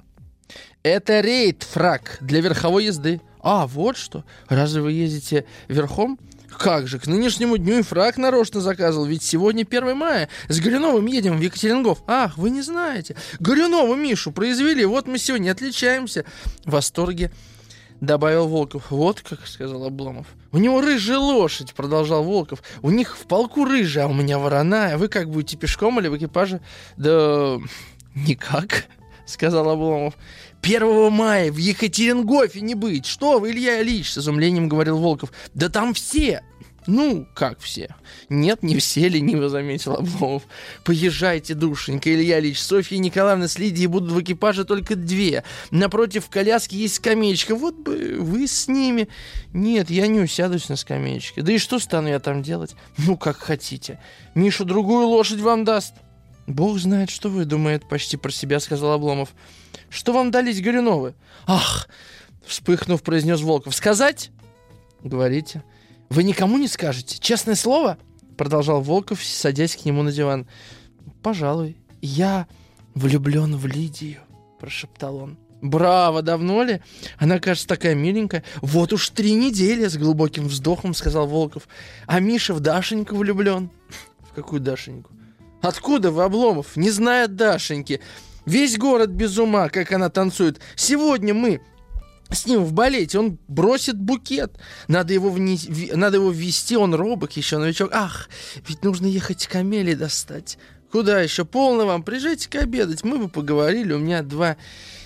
«Это рейд-фраг для верховой езды». «А, вот что! Разве вы ездите верхом?» Как же, к нынешнему дню и фраг нарочно заказывал, ведь сегодня 1 мая. С Горюновым едем в Екатерингов. Ах, вы не знаете. Горюнова Мишу произвели, вот мы сегодня отличаемся. В восторге добавил Волков. «Вот как», — сказал Обломов. «У него рыжая лошадь», — продолжал Волков. «У них в полку рыжая, а у меня вороная. Вы как будете пешком или в экипаже?» «Да никак», [laughs] — сказал Обломов. «Первого мая в Екатерингофе не быть! Что вы, Илья Ильич?» — с изумлением говорил Волков. «Да там все! Ну, как все? Нет, не все, лениво заметил Обломов. Поезжайте, душенька, Илья Ильич, Софья Николаевна с Лидией будут в экипаже только две. Напротив коляски есть скамеечка, вот бы вы с ними. Нет, я не усядусь на скамеечке. Да и что стану я там делать? Ну, как хотите. Миша другую лошадь вам даст. Бог знает, что вы, думает почти про себя, сказал Обломов. Что вам дались Горюновы? Ах, вспыхнув, произнес Волков. Сказать? Говорите. Вы никому не скажете? Честное слово?» Продолжал Волков, садясь к нему на диван. «Пожалуй, я влюблен в Лидию», прошептал он. «Браво! Давно ли? Она, кажется, такая миленькая. Вот уж три недели!» С глубоким вздохом сказал Волков. «А Миша в Дашеньку влюблен». «В какую Дашеньку?» «Откуда вы, Обломов? Не знает Дашеньки. Весь город без ума, как она танцует. Сегодня мы с ним в балете, он бросит букет. Надо его, вне... Надо его ввести, он робок еще, новичок. Ах, ведь нужно ехать к Амелии достать. Куда еще? Полно вам, приезжайте-ка обедать, мы бы поговорили. У меня два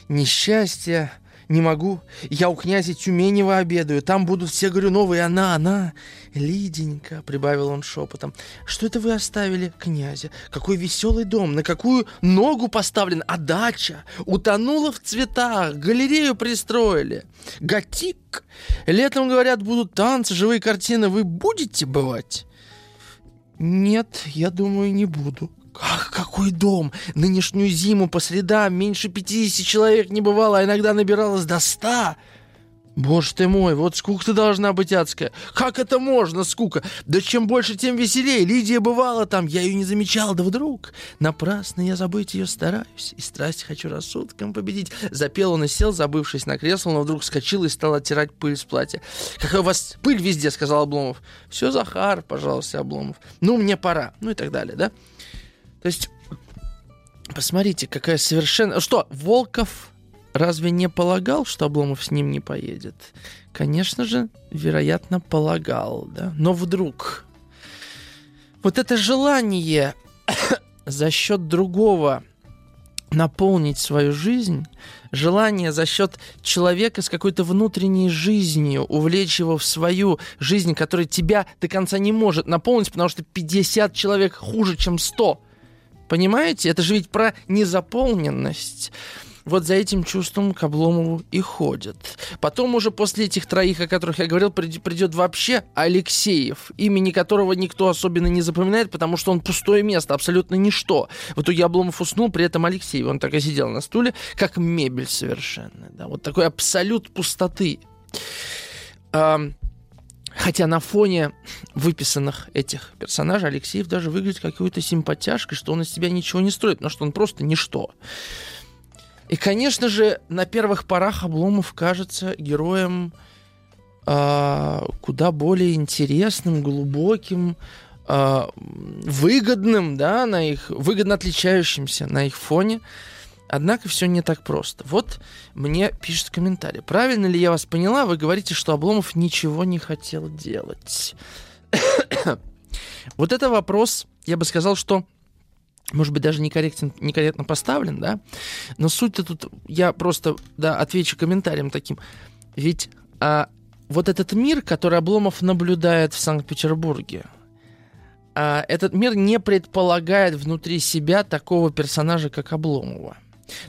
несчастья не могу. Я у князя Тюменева обедаю. Там будут все Горюновы, и она, она. Лиденька, прибавил он шепотом. Что это вы оставили князя? Какой веселый дом, на какую ногу поставлен, а дача утонула в цветах, галерею пристроили. Готик. Летом, говорят, будут танцы, живые картины. Вы будете бывать? Нет, я думаю, не буду. Как, какой дом? Нынешнюю зиму по средам меньше 50 человек не бывало, а иногда набиралось до 100. Боже ты мой, вот скука-то должна быть адская. Как это можно, скука? Да чем больше, тем веселее. Лидия бывала там, я ее не замечал, да вдруг. Напрасно я забыть ее стараюсь, и страсть хочу рассудком победить. Запел он и сел, забывшись на кресло, но вдруг вскочил и стал оттирать пыль с платья. Какая у вас пыль везде, сказал Обломов. Все, Захар, пожалуйста, Обломов. Ну, мне пора. Ну и так далее, да? То есть, посмотрите, какая совершенно... Что, Волков разве не полагал, что Обломов с ним не поедет? Конечно же, вероятно, полагал, да. Но вдруг вот это желание [coughs] за счет другого наполнить свою жизнь, желание за счет человека с какой-то внутренней жизнью, увлечь его в свою жизнь, которая тебя до конца не может наполнить, потому что 50 человек хуже, чем 100. Понимаете? Это же ведь про незаполненность вот за этим чувством к Обломову и ходят. Потом уже после этих троих, о которых я говорил, придет вообще Алексеев, имени которого никто особенно не запоминает, потому что он пустое место, абсолютно ничто. В итоге Обломов уснул, при этом Алексеев, он так и сидел на стуле, как мебель совершенно. Да, вот такой абсолют пустоты. Хотя на фоне выписанных этих персонажей Алексеев даже выглядит какой-то симпатяшкой, что он из себя ничего не строит, потому что он просто ничто. И, конечно же, на первых порах Обломов кажется героем э, куда более интересным, глубоким, э, выгодным, да, на их, выгодно отличающимся на их фоне. Однако все не так просто. Вот мне пишет комментарий. Правильно ли я вас поняла? Вы говорите, что Обломов ничего не хотел делать. [coughs] вот это вопрос, я бы сказал, что может быть, даже некорректен, некорректно поставлен, да, но суть-то тут, я просто, да, отвечу комментарием таким. Ведь а, вот этот мир, который Обломов наблюдает в Санкт-Петербурге, а, этот мир не предполагает внутри себя такого персонажа, как Обломова.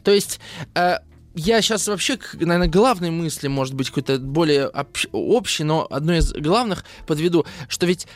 То есть а, я сейчас вообще, наверное, главной мысли, может быть, какой-то более общий, но одной из главных подведу, что ведь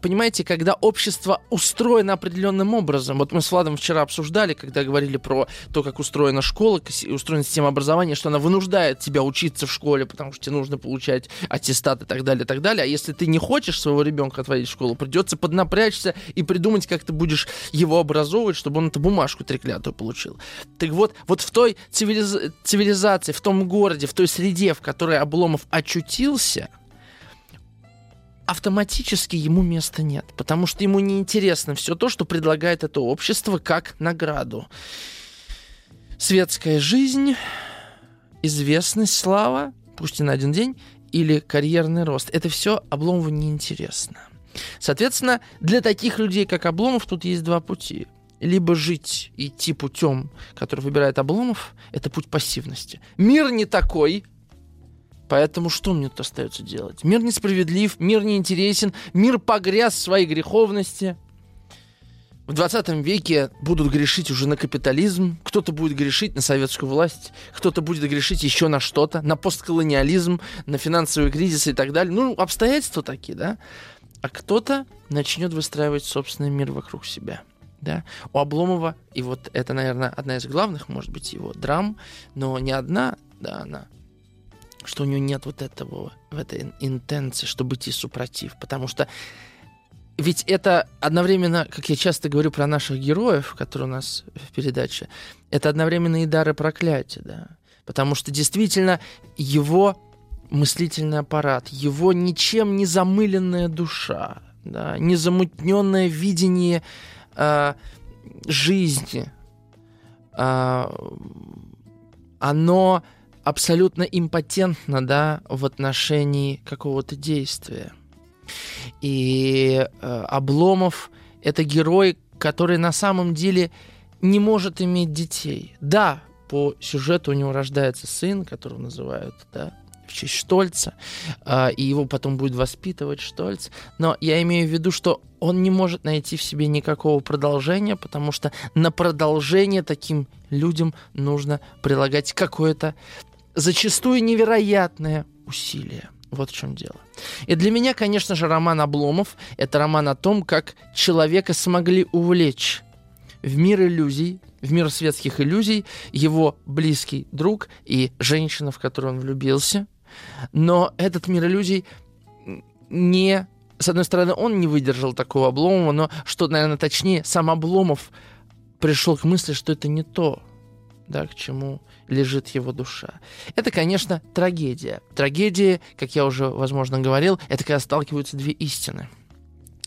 понимаете, когда общество устроено определенным образом, вот мы с Владом вчера обсуждали, когда говорили про то, как устроена школа, устроена система образования, что она вынуждает тебя учиться в школе, потому что тебе нужно получать аттестат и так далее, и так далее. А если ты не хочешь своего ребенка отводить в школу, придется поднапрячься и придумать, как ты будешь его образовывать, чтобы он эту бумажку треклятую получил. Так вот, вот в той цивилиз... цивилизации, в том городе, в той среде, в которой Обломов очутился – автоматически ему места нет, потому что ему не интересно все то, что предлагает это общество как награду. Светская жизнь, известность, слава, пусть и на один день, или карьерный рост. Это все Обломову неинтересно. Соответственно, для таких людей, как Обломов, тут есть два пути. Либо жить, идти путем, который выбирает Обломов, это путь пассивности. Мир не такой, Поэтому что мне тут остается делать? Мир несправедлив, мир неинтересен, мир погряз в своей греховности. В 20 веке будут грешить уже на капитализм, кто-то будет грешить на советскую власть, кто-то будет грешить еще на что-то, на постколониализм, на финансовый кризис и так далее. Ну, обстоятельства такие, да? А кто-то начнет выстраивать собственный мир вокруг себя. Да? У Обломова, и вот это, наверное, одна из главных, может быть, его драм, но не одна, да, она что у него нет вот этого, в этой интенции, чтобы идти супротив. Потому что ведь это одновременно, как я часто говорю про наших героев, которые у нас в передаче, это одновременно и дары проклятия, да. Потому что действительно его мыслительный аппарат, его ничем не замыленная душа, да, незамутненное видение э, жизни, э, оно абсолютно импотентна, да, в отношении какого-то действия. И э, Обломов — это герой, который на самом деле не может иметь детей. Да, по сюжету у него рождается сын, которого называют, да, в честь Штольца, э, и его потом будет воспитывать Штольц. Но я имею в виду, что он не может найти в себе никакого продолжения, потому что на продолжение таким людям нужно прилагать какое-то зачастую невероятное усилие. Вот в чем дело. И для меня, конечно же, роман Обломов — это роман о том, как человека смогли увлечь в мир иллюзий, в мир светских иллюзий его близкий друг и женщина, в которую он влюбился. Но этот мир иллюзий не... С одной стороны, он не выдержал такого Обломова, но, что, наверное, точнее, сам Обломов пришел к мысли, что это не то, да, к чему лежит его душа. Это, конечно, трагедия. Трагедия, как я уже, возможно, говорил, это когда сталкиваются две истины.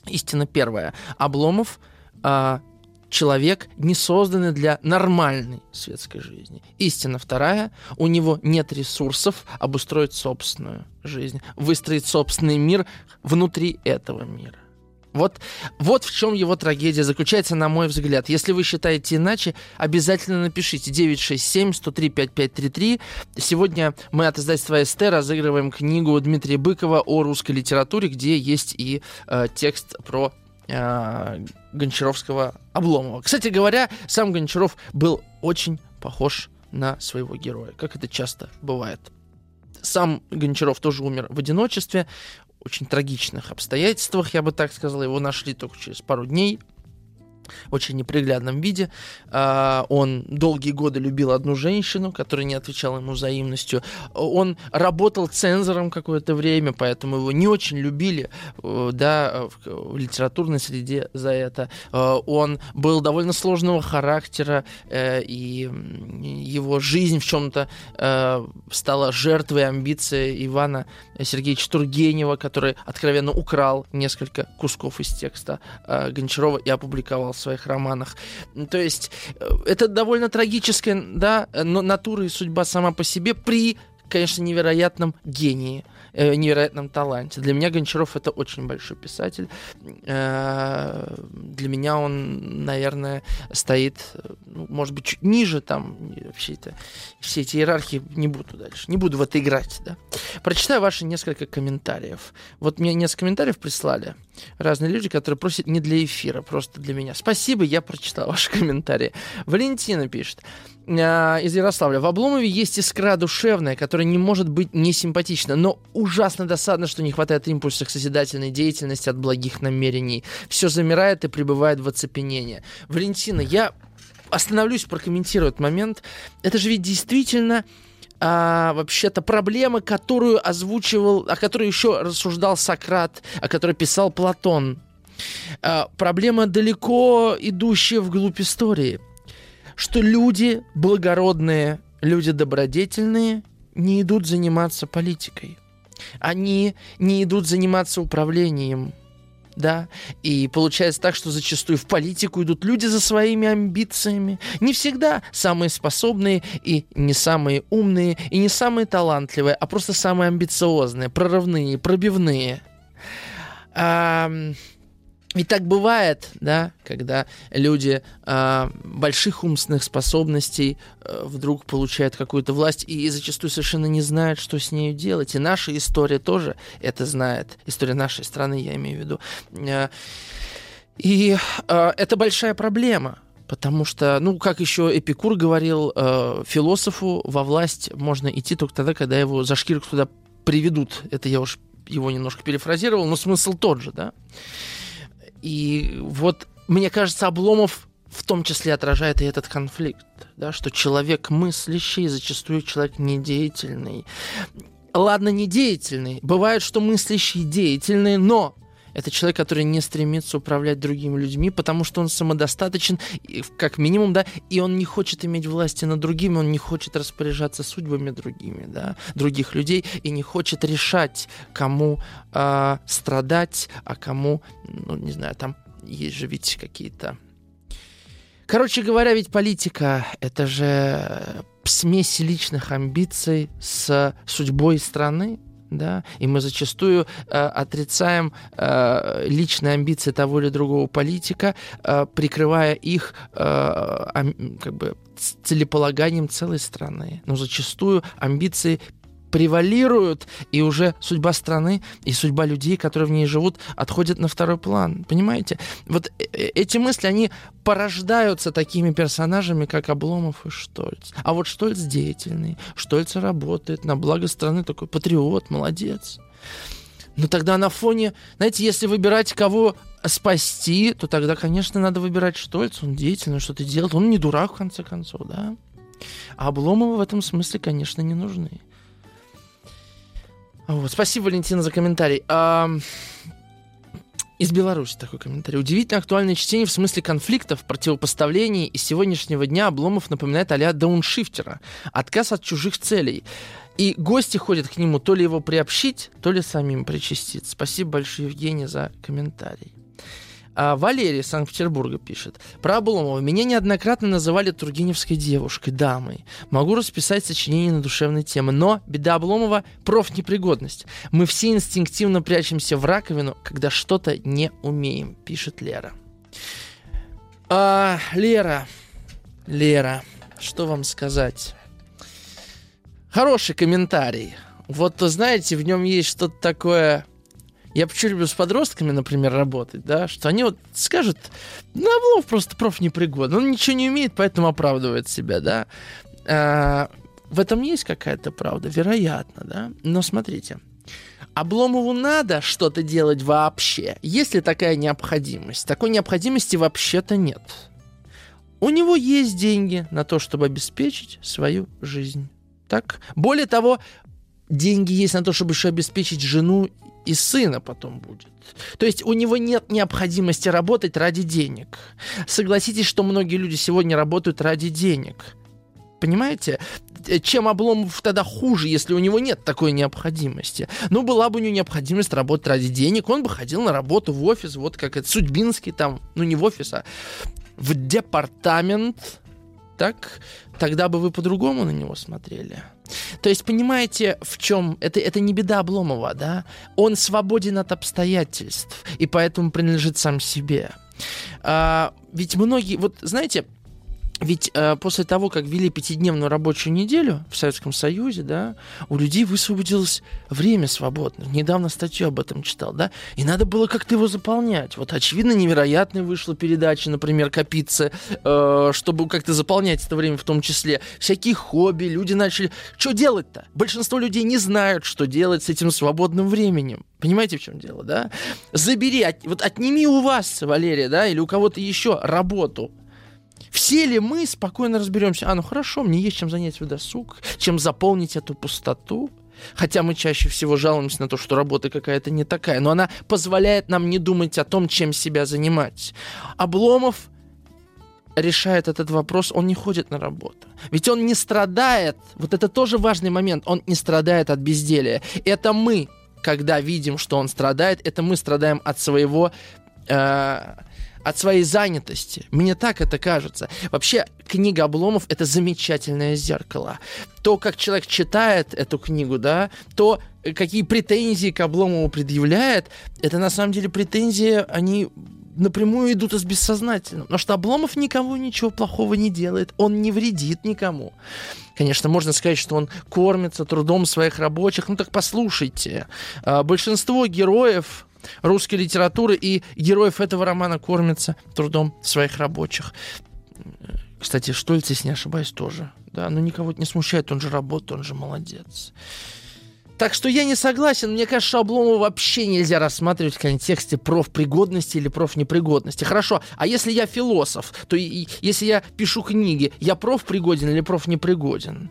Истина первая. Обломов а, человек, не созданный для нормальной светской жизни. Истина вторая, у него нет ресурсов обустроить собственную жизнь, выстроить собственный мир внутри этого мира. Вот, вот в чем его трагедия заключается, на мой взгляд. Если вы считаете иначе, обязательно напишите 967-103-5533. Сегодня мы от издательства СТ разыгрываем книгу Дмитрия Быкова о русской литературе, где есть и э, текст про э, Гончаровского Обломова. Кстати говоря, сам Гончаров был очень похож на своего героя, как это часто бывает. Сам Гончаров тоже умер в одиночестве, очень трагичных обстоятельствах, я бы так сказал. Его нашли только через пару дней очень неприглядном виде. А, он долгие годы любил одну женщину, которая не отвечала ему взаимностью. Он работал цензором какое-то время, поэтому его не очень любили э, да, в литературной среде за это. Э, он был довольно сложного характера, э, и его жизнь в чем-то стала жертвой амбиции Ивана Сергеевича Тургенева, который откровенно украл несколько кусков из текста Гончарова и опубликовал в своих романах. То есть э, это довольно трагическая, да, но натура и судьба сама по себе при конечно, невероятном гении, э, невероятном таланте. Для меня Гончаров это очень большой писатель. Э, для меня он, наверное, стоит, ну, может быть, чуть ниже там вообще это, все эти иерархии не буду дальше, не буду в это играть, да. Прочитаю ваши несколько комментариев. Вот мне несколько комментариев прислали разные люди, которые просят не для эфира, просто для меня. Спасибо, я прочитал [laughs] ваши комментарии. Валентина пишет из Ярославля. В Обломове есть искра душевная, которая не может быть не симпатична, но ужасно досадно, что не хватает импульса к созидательной деятельности от благих намерений. Все замирает и пребывает в оцепенении. Валентина, я остановлюсь, прокомментирую этот момент. Это же ведь действительно а, вообще-то проблема, которую озвучивал, о которой еще рассуждал Сократ, о которой писал Платон. А, проблема далеко идущая вглубь истории, что люди благородные, люди добродетельные не идут заниматься политикой. Они не идут заниматься управлением да, и получается так, что зачастую в политику идут люди за своими амбициями. Не всегда самые способные и не самые умные, и не самые талантливые, а просто самые амбициозные, прорывные, пробивные. А, и так бывает, да, когда люди э, больших умственных способностей э, вдруг получают какую-то власть и зачастую совершенно не знают, что с ней делать. И наша история тоже это знает. История нашей страны, я имею в виду. Э, и э, это большая проблема. Потому что, ну, как еще Эпикур говорил, э, философу во власть можно идти только тогда, когда его за шкирку туда приведут. Это я уж его немножко перефразировал, но смысл тот же, да. И вот, мне кажется, Обломов в том числе отражает и этот конфликт, да, что человек мыслящий, зачастую человек недеятельный. Ладно, недеятельный. Бывает, что мыслящий деятельный, но это человек, который не стремится управлять другими людьми, потому что он самодостаточен, как минимум, да, и он не хочет иметь власти над другими, он не хочет распоряжаться судьбами другими, да, других людей, и не хочет решать, кому э, страдать, а кому, ну, не знаю, там есть же ведь какие-то... Короче говоря, ведь политика — это же смесь личных амбиций с судьбой страны, да, и мы зачастую э, отрицаем э, личные амбиции того или другого политика, э, прикрывая их э, ам, как бы целеполаганием целой страны. Но зачастую амбиции превалируют, и уже судьба страны и судьба людей, которые в ней живут, отходят на второй план. Понимаете? Вот э, э, эти мысли, они порождаются такими персонажами, как Обломов и Штольц. А вот Штольц деятельный, Штольц работает на благо страны, такой патриот, молодец. Ну тогда на фоне, знаете, если выбирать кого спасти, то тогда, конечно, надо выбирать Штольц. Он деятельный, что-то делает. Он не дурак, в конце концов, да? А Обломовы в этом смысле, конечно, не нужны. Вот. Спасибо, Валентина, за комментарий. А, из Беларуси такой комментарий. Удивительно актуальное чтение в смысле конфликтов, противопоставлений. И сегодняшнего дня Обломов напоминает а-ля дауншифтера. Отказ от чужих целей. И гости ходят к нему то ли его приобщить, то ли самим причастить. Спасибо большое, Евгений, за комментарий. А Валерий из Санкт-Петербурга пишет. Про Обломова. Меня неоднократно называли Тургеневской девушкой, дамой. Могу расписать сочинение на душевные темы. Но беда Обломова – профнепригодность. Мы все инстинктивно прячемся в раковину, когда что-то не умеем, пишет Лера. А, Лера, Лера, что вам сказать? Хороший комментарий. Вот, знаете, в нем есть что-то такое я почему люблю с подростками, например, работать, да, что они вот скажут, ну, Обломов просто проф непригоден, он ничего не умеет, поэтому оправдывает себя, да. А, в этом есть какая-то правда, вероятно, да. Но смотрите, Обломову надо что-то делать вообще, если такая необходимость. Такой необходимости вообще-то нет. У него есть деньги на то, чтобы обеспечить свою жизнь. Так? Более того, деньги есть на то, чтобы еще обеспечить жену и сына потом будет. То есть у него нет необходимости работать ради денег. Согласитесь, что многие люди сегодня работают ради денег. Понимаете? Чем Обломов тогда хуже, если у него нет такой необходимости? Ну, была бы у него необходимость работать ради денег, он бы ходил на работу в офис, вот как это Судьбинский там, ну не в офис, а в департамент, так, тогда бы вы по-другому на него смотрели. То есть, понимаете, в чем? Это, это не беда Обломова, да? Он свободен от обстоятельств, и поэтому принадлежит сам себе. А, ведь многие, вот знаете, ведь э, после того, как ввели пятидневную рабочую неделю в Советском Союзе, да, у людей высвободилось время свободное. Недавно статью об этом читал, да, и надо было как-то его заполнять. Вот, очевидно, невероятной вышла передача, например, «Копиться», э, чтобы как-то заполнять это время в том числе. Всякие хобби, люди начали... Что делать-то? Большинство людей не знают, что делать с этим свободным временем. Понимаете, в чем дело, да? Забери, от, вот отними у вас, Валерия, да, или у кого-то еще работу – все ли мы спокойно разберемся? А, ну хорошо, мне есть чем занять досуг, чем заполнить эту пустоту. Хотя мы чаще всего жалуемся на то, что работа какая-то не такая, но она позволяет нам не думать о том, чем себя занимать. Обломов решает этот вопрос, он не ходит на работу. Ведь он не страдает, вот это тоже важный момент, он не страдает от безделия. Это мы, когда видим, что он страдает, это мы страдаем от своего э, от своей занятости. Мне так это кажется. Вообще, книга Обломов — это замечательное зеркало. То, как человек читает эту книгу, да, то, какие претензии к Обломову предъявляет, это на самом деле претензии, они напрямую идут из бессознательного. Потому что Обломов никому ничего плохого не делает, он не вредит никому. Конечно, можно сказать, что он кормится трудом своих рабочих. Ну так послушайте, а, большинство героев русской литературы, и героев этого романа кормятся трудом своих рабочих. Кстати, Штольц, если не ошибаюсь, тоже. Да, но никого не смущает, он же работает, он же молодец. Так что я не согласен. Мне кажется, Обломова вообще нельзя рассматривать в контексте профпригодности или профнепригодности. Хорошо, а если я философ, то и, если я пишу книги, я профпригоден или профнепригоден?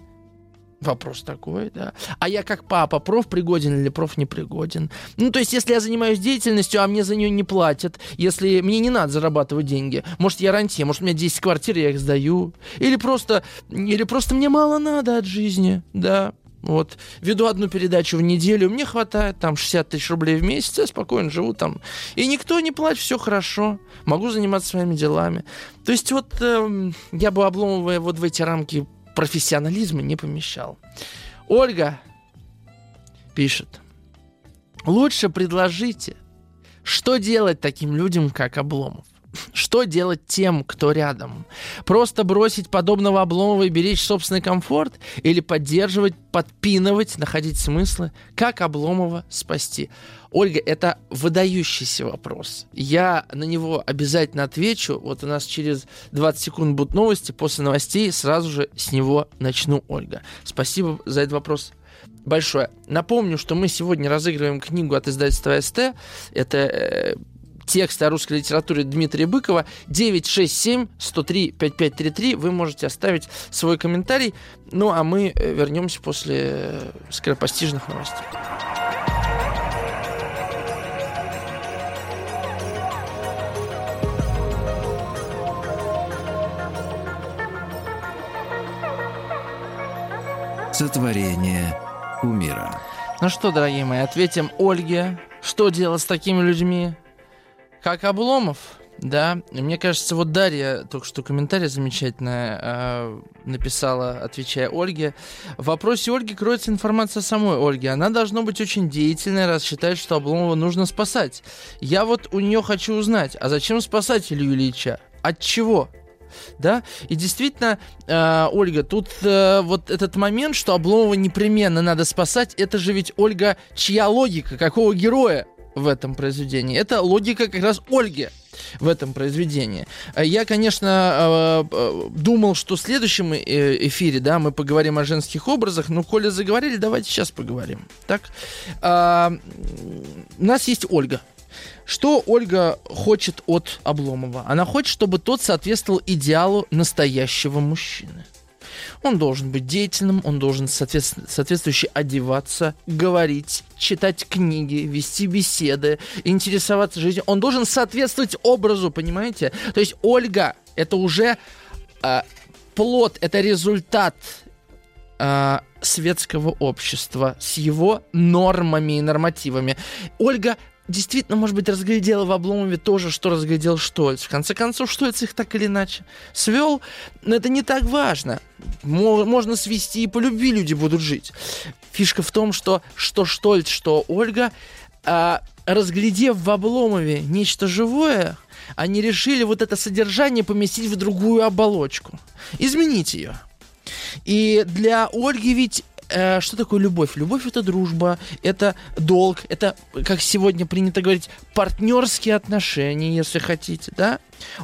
Вопрос такой, да. А я как папа, проф пригоден или проф непригоден? Ну, то есть, если я занимаюсь деятельностью, а мне за нее не платят, если мне не надо зарабатывать деньги, может, я рантье, может, у меня 10 квартир, я их сдаю, или просто, или просто мне мало надо от жизни, да. Вот, веду одну передачу в неделю, мне хватает там 60 тысяч рублей в месяц, я спокойно живу там. И никто не платит, все хорошо. Могу заниматься своими делами. То есть вот э, я бы обломывая вот в эти рамки профессионализма не помещал. Ольга пишет. Лучше предложите, что делать таким людям, как Обломов. Что делать тем, кто рядом? Просто бросить подобного Обломова и беречь собственный комфорт? Или поддерживать, подпинывать, находить смыслы? Как Обломова спасти? Ольга, это выдающийся вопрос. Я на него обязательно отвечу. Вот у нас через 20 секунд будут новости. После новостей сразу же с него начну, Ольга. Спасибо за этот вопрос большое. Напомню, что мы сегодня разыгрываем книгу от издательства СТ. Это э, текст о русской литературе Дмитрия Быкова 967-103-5533. Вы можете оставить свой комментарий. Ну, а мы э, вернемся после э, скоропостижных новостей. Сотворение кумира. Ну что, дорогие мои, ответим Ольге. Что делать с такими людьми? Как Обломов? Да, мне кажется, вот Дарья только что комментарий замечательно э, написала, отвечая Ольге. В вопросе Ольги кроется информация самой Ольги. Она должна быть очень деятельной, раз считает, что Обломова нужно спасать. Я вот у нее хочу узнать, а зачем спасать Илью Ильича? От чего? да, и действительно, э, Ольга, тут э, вот этот момент, что Обломова непременно надо спасать, это же ведь, Ольга, чья логика, какого героя в этом произведении? Это логика как раз Ольги в этом произведении. Э, я, конечно, э, э, думал, что в следующем эфире, да, мы поговорим о женских образах, но коли заговорили, давайте сейчас поговорим. Так, а, у нас есть Ольга. Что Ольга хочет от Обломова? Она хочет, чтобы тот соответствовал идеалу настоящего мужчины. Он должен быть деятельным, он должен соответственно, соответствующе одеваться, говорить, читать книги, вести беседы, интересоваться жизнью. Он должен соответствовать образу, понимаете? То есть Ольга это уже э, плод, это результат э, светского общества с его нормами и нормативами. Ольга действительно, может быть, разглядела в Обломове тоже, что разглядел Штольц. В конце концов, Штольц их так или иначе свел. Но это не так важно. Можно свести, и по любви люди будут жить. Фишка в том, что что Штольц, что Ольга, а, разглядев в Обломове нечто живое, они решили вот это содержание поместить в другую оболочку. Изменить ее. И для Ольги ведь э, что такое любовь? Любовь это дружба, это долг, это, как сегодня принято говорить, партнерские отношения, если хотите, да?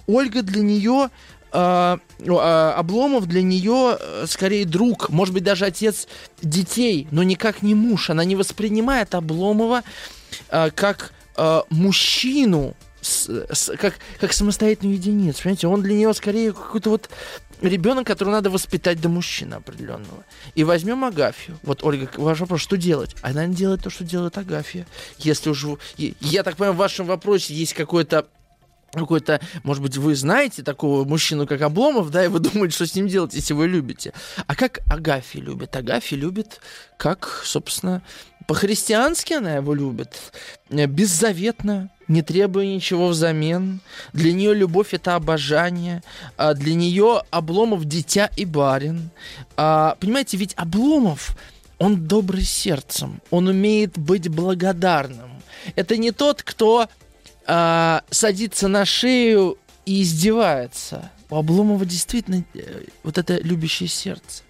Ольга для нее Uh, uh, Обломов для нее uh, скорее друг, может быть даже отец детей, но никак не муж. Она не воспринимает Обломова как мужчину, с, с, как, как самостоятельную единицу. Понимаете, он для нее скорее какой-то вот ребенок, которого надо воспитать до мужчины определенного. И возьмем Агафью. Вот, Ольга, ваш вопрос, что делать? Она не делает то, что делает Агафья. Если уж... Я так понимаю, в вашем вопросе есть какое-то какой-то, может быть, вы знаете такого мужчину, как Обломов, да, и вы думаете, что с ним делать, если вы любите. А как Агафья любит? Агафья любит, как, собственно, по-христиански она его любит, беззаветно, не требуя ничего взамен. Для нее любовь это обожание, а для нее Обломов дитя и барин. А, понимаете, ведь Обломов, он добрый сердцем, он умеет быть благодарным. Это не тот, кто а, садится на шею и издевается. У Обломова действительно э, вот это любящее сердце.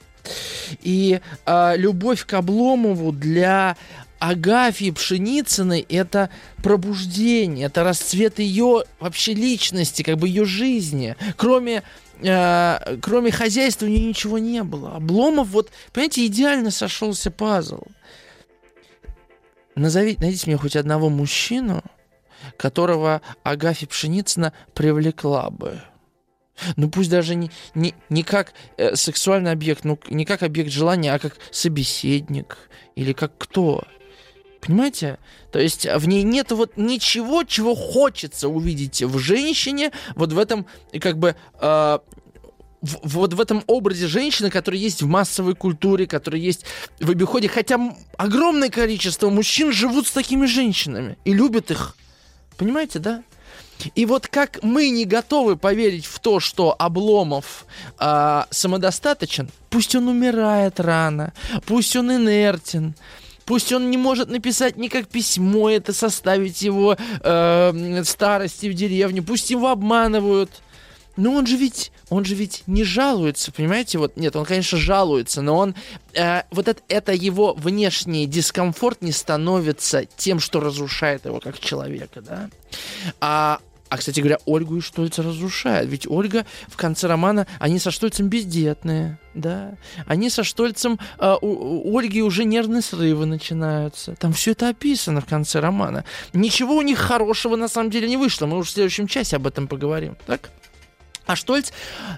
И а, любовь к Обломову для Агафьи Пшеницыной это пробуждение, это расцвет ее вообще личности, как бы ее жизни. Кроме э, кроме хозяйства у нее ничего не было. Обломов вот, понимаете, идеально сошелся пазл. Назовите, найдите мне хоть одного мужчину, которого Агафья Пшеницына привлекла бы. Ну пусть даже не, не, не как э, сексуальный объект, ну не как объект желания, а как собеседник или как кто. Понимаете? То есть в ней нет вот ничего, чего хочется увидеть в женщине, вот в этом, как бы, э, в, вот в этом образе женщины, который есть в массовой культуре, который есть в обиходе. Хотя огромное количество мужчин живут с такими женщинами и любят их. Понимаете, да? И вот как мы не готовы поверить в то, что Обломов э, самодостаточен, пусть он умирает рано, пусть он инертен, Пусть он не может написать никак письмо, это составить его э, старости в деревне. Пусть его обманывают. Но он же ведь, он же ведь не жалуется, понимаете? Вот нет, он, конечно, жалуется, но он э, вот это, это его внешний дискомфорт не становится тем, что разрушает его как человека, да? А А, кстати говоря, Ольгу и Штольца разрушает. Ведь Ольга в конце романа, они со Штольцем бездетные, да. Они со Штольцем, э, у, у Ольги уже нервные срывы начинаются. Там все это описано в конце романа. Ничего у них хорошего на самом деле не вышло. Мы уже в следующем часе об этом поговорим, так? А Штольц,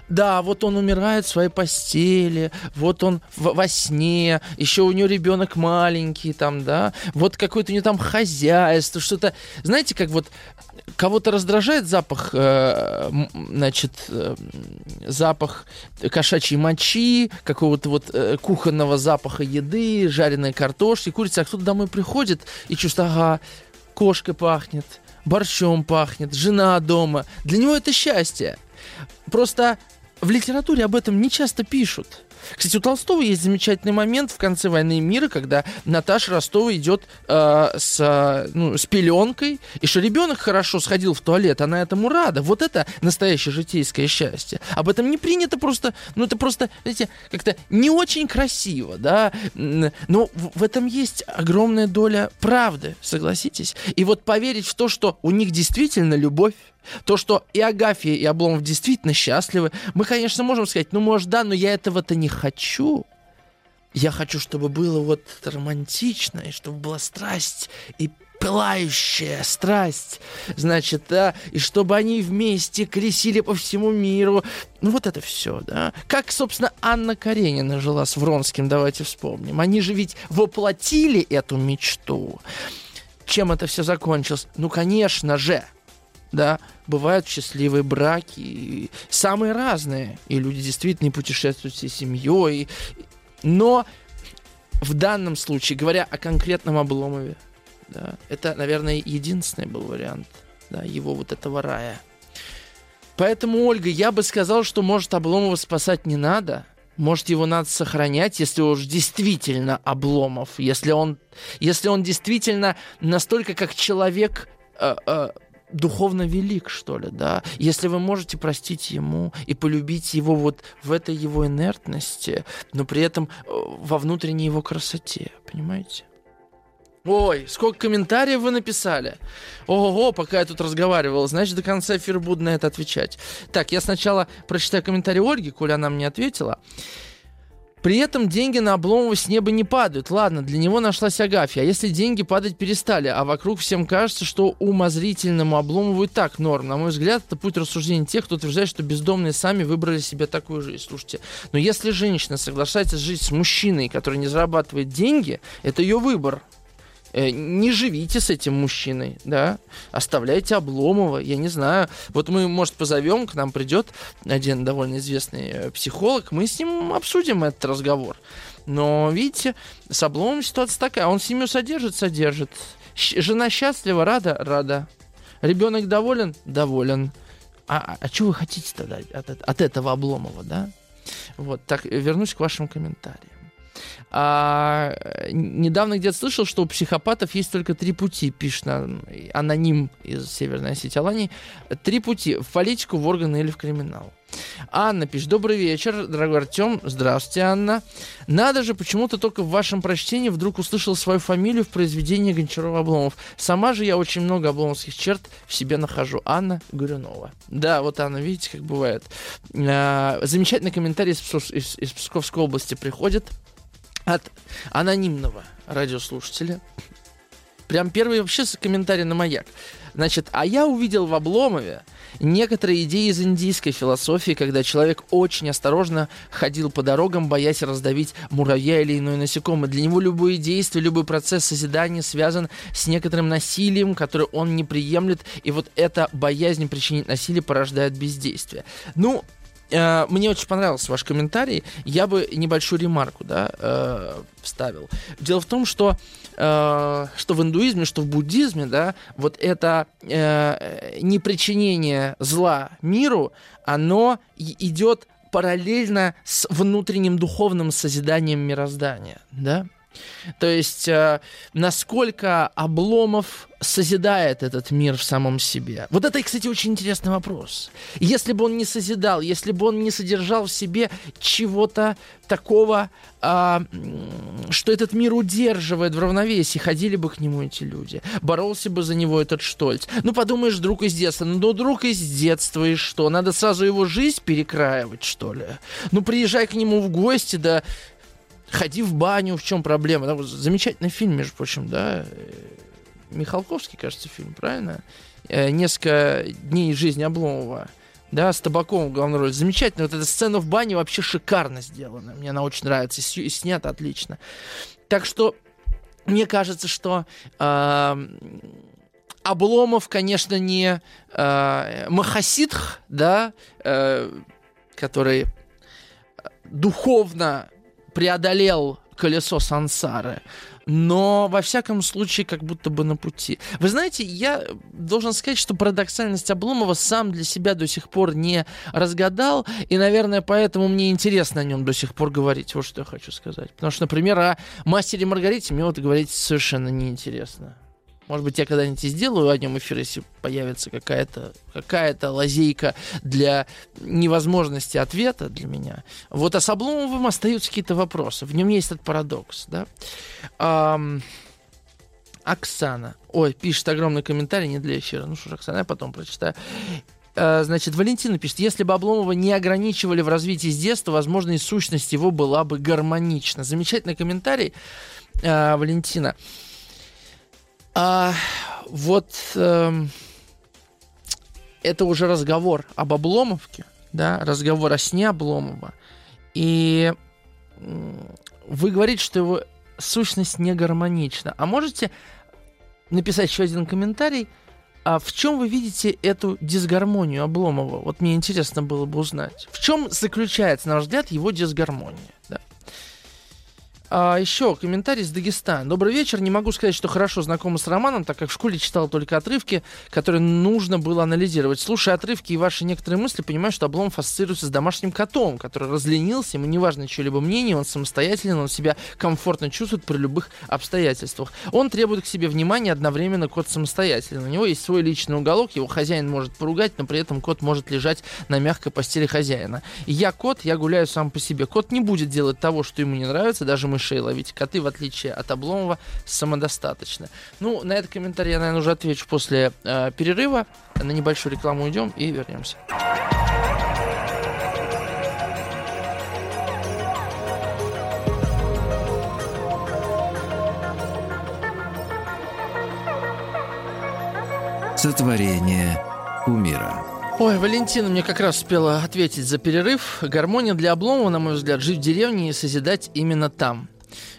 да, вот он умирает в своей постели, вот он в, во сне, еще у него ребенок маленький там, да, вот какое-то у него там хозяйство, что-то, знаете, как вот кого-то раздражает запах, э, значит, э, запах кошачьей мочи, какого-то вот э, кухонного запаха еды, жареной картошки, курицы, а кто-то домой приходит и чувствует, ага, кошкой пахнет, борщом пахнет, жена дома. Для него это счастье. Просто в литературе об этом не часто пишут. Кстати, у Толстого есть замечательный момент в конце «Войны и мира», когда Наташа Ростова идет э, с, ну, с пеленкой, и что ребенок хорошо сходил в туалет, она этому рада. Вот это настоящее житейское счастье. Об этом не принято просто, ну это просто, знаете, как-то не очень красиво, да, но в, этом есть огромная доля правды, согласитесь. И вот поверить в то, что у них действительно любовь, то, что и Агафья, и Обломов действительно счастливы, мы, конечно, можем сказать, ну, может, да, но я этого-то не хочу. Я хочу, чтобы было вот романтично, и чтобы была страсть, и пылающая страсть, значит, да, и чтобы они вместе кресили по всему миру. Ну, вот это все, да. Как, собственно, Анна Каренина жила с Вронским, давайте вспомним. Они же ведь воплотили эту мечту. Чем это все закончилось? Ну, конечно же, да, бывают счастливые браки, самые разные, и люди действительно путешествуют всей семьей, но в данном случае, говоря о конкретном Обломове, да, это, наверное, единственный был вариант да, его вот этого рая. Поэтому, Ольга, я бы сказал, что, может, Обломова спасать не надо, может, его надо сохранять, если уж действительно Обломов, если он, если он действительно настолько как человек э, э, духовно велик, что ли, да. Если вы можете простить ему и полюбить его вот в этой его инертности, но при этом э, во внутренней его красоте, понимаете? Ой, сколько комментариев вы написали. Ого, пока я тут разговаривал. Значит, до конца эфира буду на это отвечать. Так, я сначала прочитаю комментарий Ольги, коли она мне ответила. При этом деньги на Обломова с неба не падают. Ладно, для него нашлась Агафья. А если деньги падать перестали, а вокруг всем кажется, что умозрительному Обломову и так норм. На мой взгляд, это путь рассуждения тех, кто утверждает, что бездомные сами выбрали себе такую жизнь. Слушайте, но если женщина соглашается жить с мужчиной, который не зарабатывает деньги, это ее выбор. Э, не живите с этим мужчиной, да, оставляйте Обломова, я не знаю. Вот мы, может, позовем, к нам придет один довольно известный э, психолог, мы с ним обсудим этот разговор. Но, видите, с Обломовым ситуация такая, он семью содержит, содержит. Жена счастлива, рада, рада. Ребенок доволен, доволен. А, а, а что вы хотите тогда от, от этого Обломова, да? Вот, так, вернусь к вашим комментариям. А, недавно где-то слышал, что у психопатов есть только три пути, пишет аноним из Северной Осетии Алании. Три пути. В политику, в органы или в криминал. Анна пишет, добрый вечер, дорогой Артем. Здравствуйте, Анна. Надо же, почему-то только в вашем прочтении вдруг услышал свою фамилию в произведении Гончарова Обломов. Сама же я очень много обломовских черт в себе нахожу. Анна Горюнова. Да, вот Анна, видите, как бывает. А, замечательный комментарий из, из, из Псковской области приходит от анонимного радиослушателя. Прям первый вообще комментарий на маяк. Значит, а я увидел в Обломове некоторые идеи из индийской философии, когда человек очень осторожно ходил по дорогам, боясь раздавить муравья или иное насекомое. Для него любое действие, любой процесс созидания связан с некоторым насилием, которое он не приемлет, и вот эта боязнь причинить насилие порождает бездействие. Ну, Э, мне очень понравился ваш комментарий. Я бы небольшую ремарку, да, э, вставил. Дело в том, что э, что в индуизме, что в буддизме, да, вот это э, непричинение зла миру, оно идет параллельно с внутренним духовным созиданием мироздания, да. То есть, э, насколько Обломов созидает этот мир в самом себе? Вот это, кстати, очень интересный вопрос. Если бы он не созидал, если бы он не содержал в себе чего-то такого, э, что этот мир удерживает в равновесии, ходили бы к нему эти люди, боролся бы за него этот Штольц. Ну, подумаешь, друг из детства. Ну, друг из детства, и что? Надо сразу его жизнь перекраивать, что ли? Ну, приезжай к нему в гости, да ходи в баню, в чем проблема? Вот замечательный фильм, между прочим, да, Михалковский, кажется, фильм, правильно? Э, несколько дней жизни Обломова, да, с табаком в главной роли. Замечательно. Вот эта сцена в бане вообще шикарно сделана. Мне она очень нравится. И снята отлично. Так что мне кажется, что э, Обломов, конечно, не э, Махасидх, да, э, который духовно преодолел колесо сансары, но во всяком случае как будто бы на пути. Вы знаете, я должен сказать, что парадоксальность Обломова сам для себя до сих пор не разгадал, и, наверное, поэтому мне интересно о нем до сих пор говорить. Вот что я хочу сказать. Потому что, например, о «Мастере Маргарите» мне вот говорить совершенно неинтересно. Может быть, я когда-нибудь и сделаю о нем эфир, если появится какая-то какая лазейка для невозможности ответа для меня. Вот а с Обломовым остаются какие-то вопросы. В нем есть этот парадокс. Да? Ам... Оксана. Ой, пишет огромный комментарий, не для эфира. Ну что ж, Оксана, я потом прочитаю. А, значит, Валентина пишет, если бы Обломова не ограничивали в развитии с детства, возможно, и сущность его была бы гармонична. Замечательный комментарий, а, Валентина. А, вот э, это уже разговор об Обломовке, да, разговор о сне Обломова. И вы говорите, что его сущность не гармонична. А можете написать еще один комментарий? А в чем вы видите эту дисгармонию Обломова? Вот мне интересно было бы узнать. В чем заключается, на ваш взгляд, его дисгармония? А, еще комментарий из Дагестана. Добрый вечер. Не могу сказать, что хорошо знакома с романом, так как в школе читал только отрывки, которые нужно было анализировать. Слушая отрывки и ваши некоторые мысли, понимаю, что Обломов ассоциируется с домашним котом, который разленился, ему не важно чье-либо мнение, он самостоятельный, он себя комфортно чувствует при любых обстоятельствах. Он требует к себе внимания, одновременно кот самостоятельный. У него есть свой личный уголок, его хозяин может поругать, но при этом кот может лежать на мягкой постели хозяина. я кот, я гуляю сам по себе. Кот не будет делать того, что ему не нравится, даже мы мышей ловить. Коты, в отличие от Обломова, самодостаточны. Ну, на этот комментарий я, наверное, уже отвечу после э, перерыва. На небольшую рекламу уйдем и вернемся. Сотворение умира. Ой, Валентина мне как раз успела ответить за перерыв. Гармония для Обломова, на мой взгляд, жить в деревне и созидать именно там.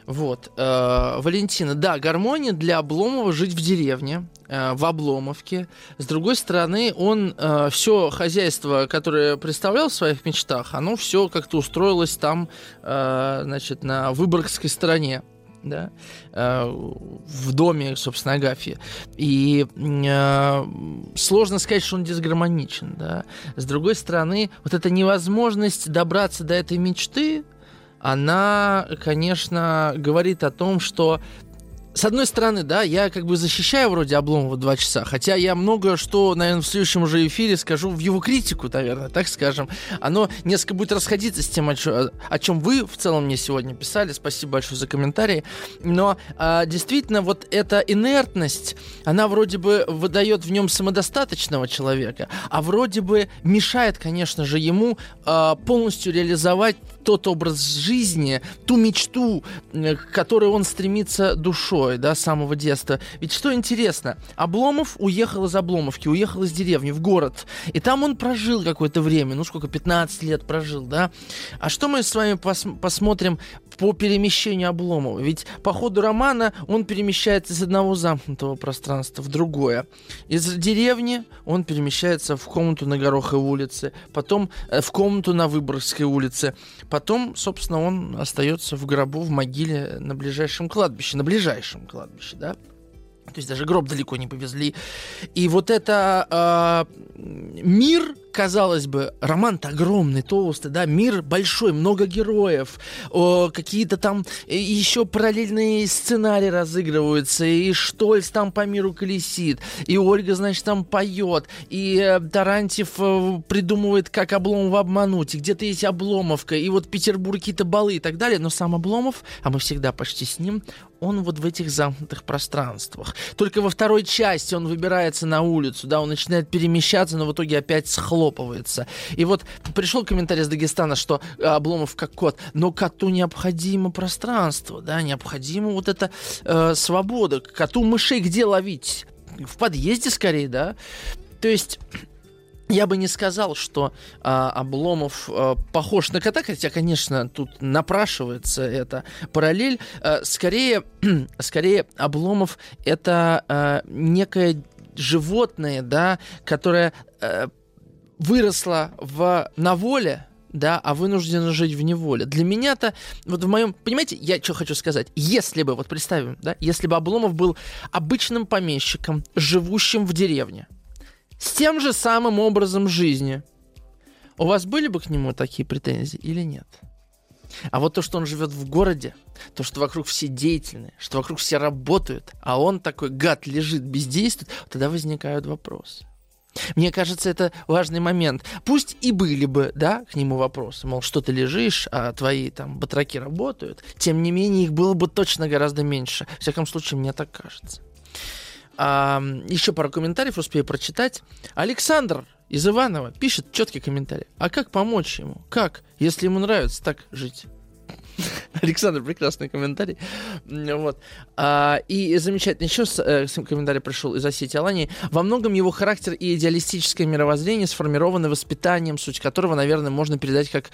Вот. Э, Валентина, да, гармония для Обломова жить в деревне, э, в Обломовке. С другой стороны, он э, все хозяйство, которое представлял в своих мечтах, оно все как-то устроилось там, э, значит, на Выборгской стороне да, э, в доме, собственно, Агафьи. И э, сложно сказать, что он дисгармоничен, да. С другой стороны, вот эта невозможность добраться до этой мечты, она, конечно, говорит о том, что с одной стороны, да, я как бы защищаю вроде Обломова два часа, хотя я много что, наверное, в следующем уже эфире скажу в его критику, наверное, так скажем. Оно несколько будет расходиться с тем, о, чё, о чем вы в целом мне сегодня писали. Спасибо большое за комментарии. Но а, действительно, вот эта инертность, она вроде бы выдает в нем самодостаточного человека, а вроде бы мешает, конечно же, ему а, полностью реализовать тот образ жизни, ту мечту, к которой он стремится душой, да, с самого детства. Ведь что интересно, Обломов уехал из Обломовки, уехал из деревни в город, и там он прожил какое-то время, ну сколько, 15 лет прожил, да. А что мы с вами пос посмотрим по перемещению Обломова? Ведь по ходу романа он перемещается из одного замкнутого пространства в другое. Из деревни он перемещается в комнату на Гороховой улице, потом э, в комнату на Выборгской улице, Потом, собственно, он остается в гробу, в могиле на ближайшем кладбище, на ближайшем кладбище, да. То есть даже гроб далеко не повезли. И вот это э, мир, казалось бы, роман-то огромный, толстый, да, мир большой, много героев, какие-то там э, еще параллельные сценарии разыгрываются, и Штольц там по миру колесит, и Ольга, значит, там поет, и э, Тарантьев э, придумывает, как Обломова обмануть, и где-то есть Обломовка, и вот Петербург какие-то балы и так далее, но сам Обломов, а мы всегда почти с ним, он вот в этих замкнутых пространствах. Только во второй части он выбирается на улицу, да, он начинает перемещаться, но в итоге опять схлопывается. И вот пришел комментарий из Дагестана, что Обломов как кот, но коту необходимо пространство, да, необходимо вот эта э, свобода. Коту мышей где ловить? В подъезде скорее, да? То есть я бы не сказал, что а, Обломов а, похож на кота, хотя, конечно, тут напрашивается эта параллель. А, скорее, [clears throat] скорее Обломов это а, некое животное, да, которое а, выросло в, на воле, да, а вынуждено жить в неволе. Для меня-то, вот в моем, понимаете, я что хочу сказать, если бы, вот представим, да, если бы Обломов был обычным помещиком, живущим в деревне, с тем же самым образом жизни. У вас были бы к нему такие претензии или нет? А вот то, что он живет в городе, то, что вокруг все деятельные, что вокруг все работают, а он такой гад лежит, бездействует, тогда возникают вопросы. Мне кажется, это важный момент. Пусть и были бы, да, к нему вопросы, мол, что ты лежишь, а твои там батраки работают, тем не менее их было бы точно гораздо меньше. В всяком случае, мне так кажется. А, еще пару комментариев успею прочитать. Александр из Иванова пишет четкий комментарий. А как помочь ему? Как, если ему нравится так жить? [laughs] Александр, прекрасный комментарий. Вот. А, и замечательно еще э, комментарий пришел из Осетии Алании. Во многом его характер и идеалистическое мировоззрение сформированы воспитанием, суть которого, наверное, можно передать как,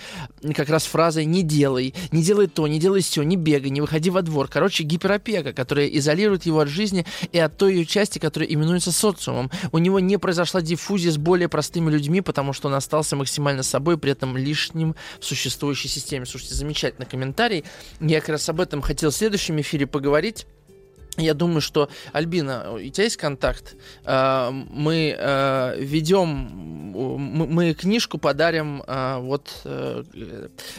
как раз фразой «не делай», «не делай то», «не делай все», «не бегай», «не выходи во двор». Короче, гиперопека, которая изолирует его от жизни и от той ее части, которая именуется социумом. У него не произошла диффузия с более простыми людьми, потому что он остался максимально собой, при этом лишним в существующей системе. Слушайте, замечательный комментарий. Я как раз об этом хотел в следующем эфире поговорить. Я думаю, что Альбина, у тебя есть контакт? А, мы а, ведем, мы книжку подарим а, вот э,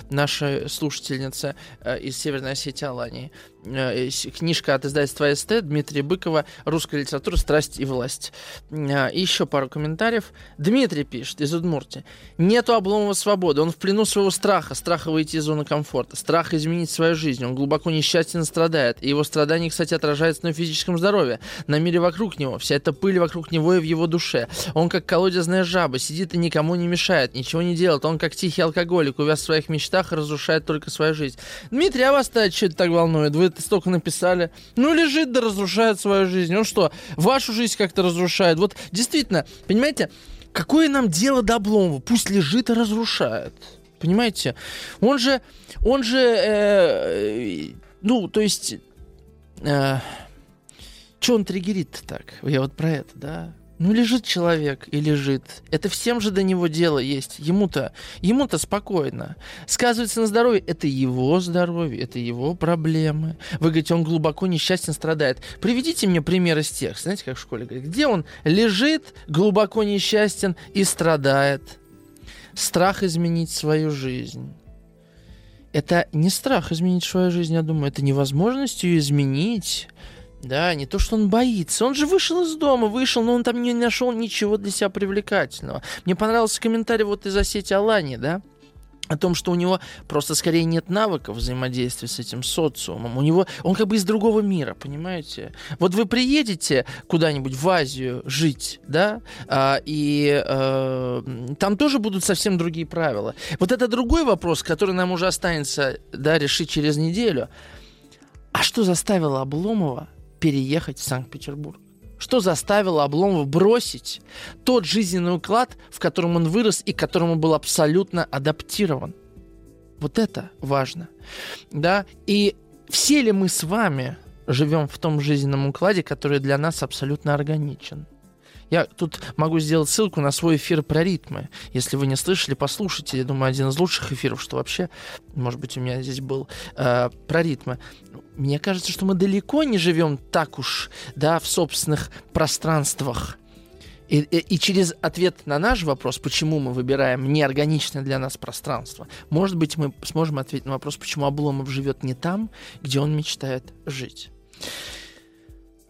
нашей слушательнице э, из Северной Осетии Алании. Э, книжка от издательства СТ Дмитрия Быкова «Русская литература. Страсть и власть». И еще пару комментариев. Дмитрий пишет из Удмуртии. Нету Обломова свободы. Он в плену своего страха. Страха выйти из зоны комфорта. Страх изменить свою жизнь. Он глубоко несчастен страдает. И его страдания, кстати, отражаются на физическом здоровье. На мире вокруг него. Вся эта пыль вокруг него и в его душе. Он как колодезная жаба. Сидит и никому не мешает. Ничего не делает. Он как тихий алкоголик. Увяз в своих мечтах и разрушает только свою жизнь. Дмитрий, а вас-то что это так волнует? Вы это столько написали. Ну, лежит да разрушает свою жизнь. Он что, вашу жизнь как-то разрушает? Вот действительно, понимаете, какое нам дело до Обломова? Пусть лежит и разрушает. Понимаете? Он же, он же, э, ну, то есть, э, что он триггерит так? Я вот про это, да? Ну, лежит человек и лежит. Это всем же до него дело есть. Ему-то, ему-то спокойно. Сказывается на здоровье. Это его здоровье, это его проблемы. Вы говорите, он глубоко несчастен, страдает. Приведите мне пример из тех, знаете, как в школе говорят, где он лежит, глубоко несчастен и страдает. Страх изменить свою жизнь. Это не страх изменить свою жизнь, я думаю, это невозможность ее изменить. Да, не то, что он боится. Он же вышел из дома, вышел, но он там не нашел ничего для себя привлекательного. Мне понравился комментарий вот из Осетии Алани, да? О том, что у него просто скорее нет навыков взаимодействия с этим социумом. У него он как бы из другого мира, понимаете? Вот вы приедете куда-нибудь в Азию жить, да, а, и а, там тоже будут совсем другие правила. Вот это другой вопрос, который нам уже останется, да, решить через неделю. А что заставило Обломова переехать в Санкт-Петербург? Что заставило Обломова бросить тот жизненный уклад, в котором он вырос и к которому был абсолютно адаптирован? Вот это важно. Да? И все ли мы с вами живем в том жизненном укладе, который для нас абсолютно органичен? Я тут могу сделать ссылку на свой эфир про ритмы. Если вы не слышали, послушайте. Я думаю, один из лучших эфиров, что вообще, может быть, у меня здесь был, э, про ритмы. Мне кажется, что мы далеко не живем так уж, да, в собственных пространствах. И, и, и через ответ на наш вопрос, почему мы выбираем неорганичное для нас пространство, может быть, мы сможем ответить на вопрос, почему Обломов живет не там, где он мечтает жить.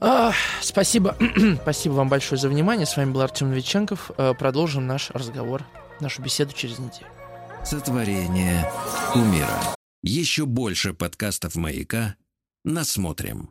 А, спасибо. [clears throat] спасибо вам большое за внимание. С вами был Артем Новиченков. Э, продолжим наш разговор, нашу беседу через неделю. Сотворение умира. Еще больше подкастов «Маяка» насмотрим.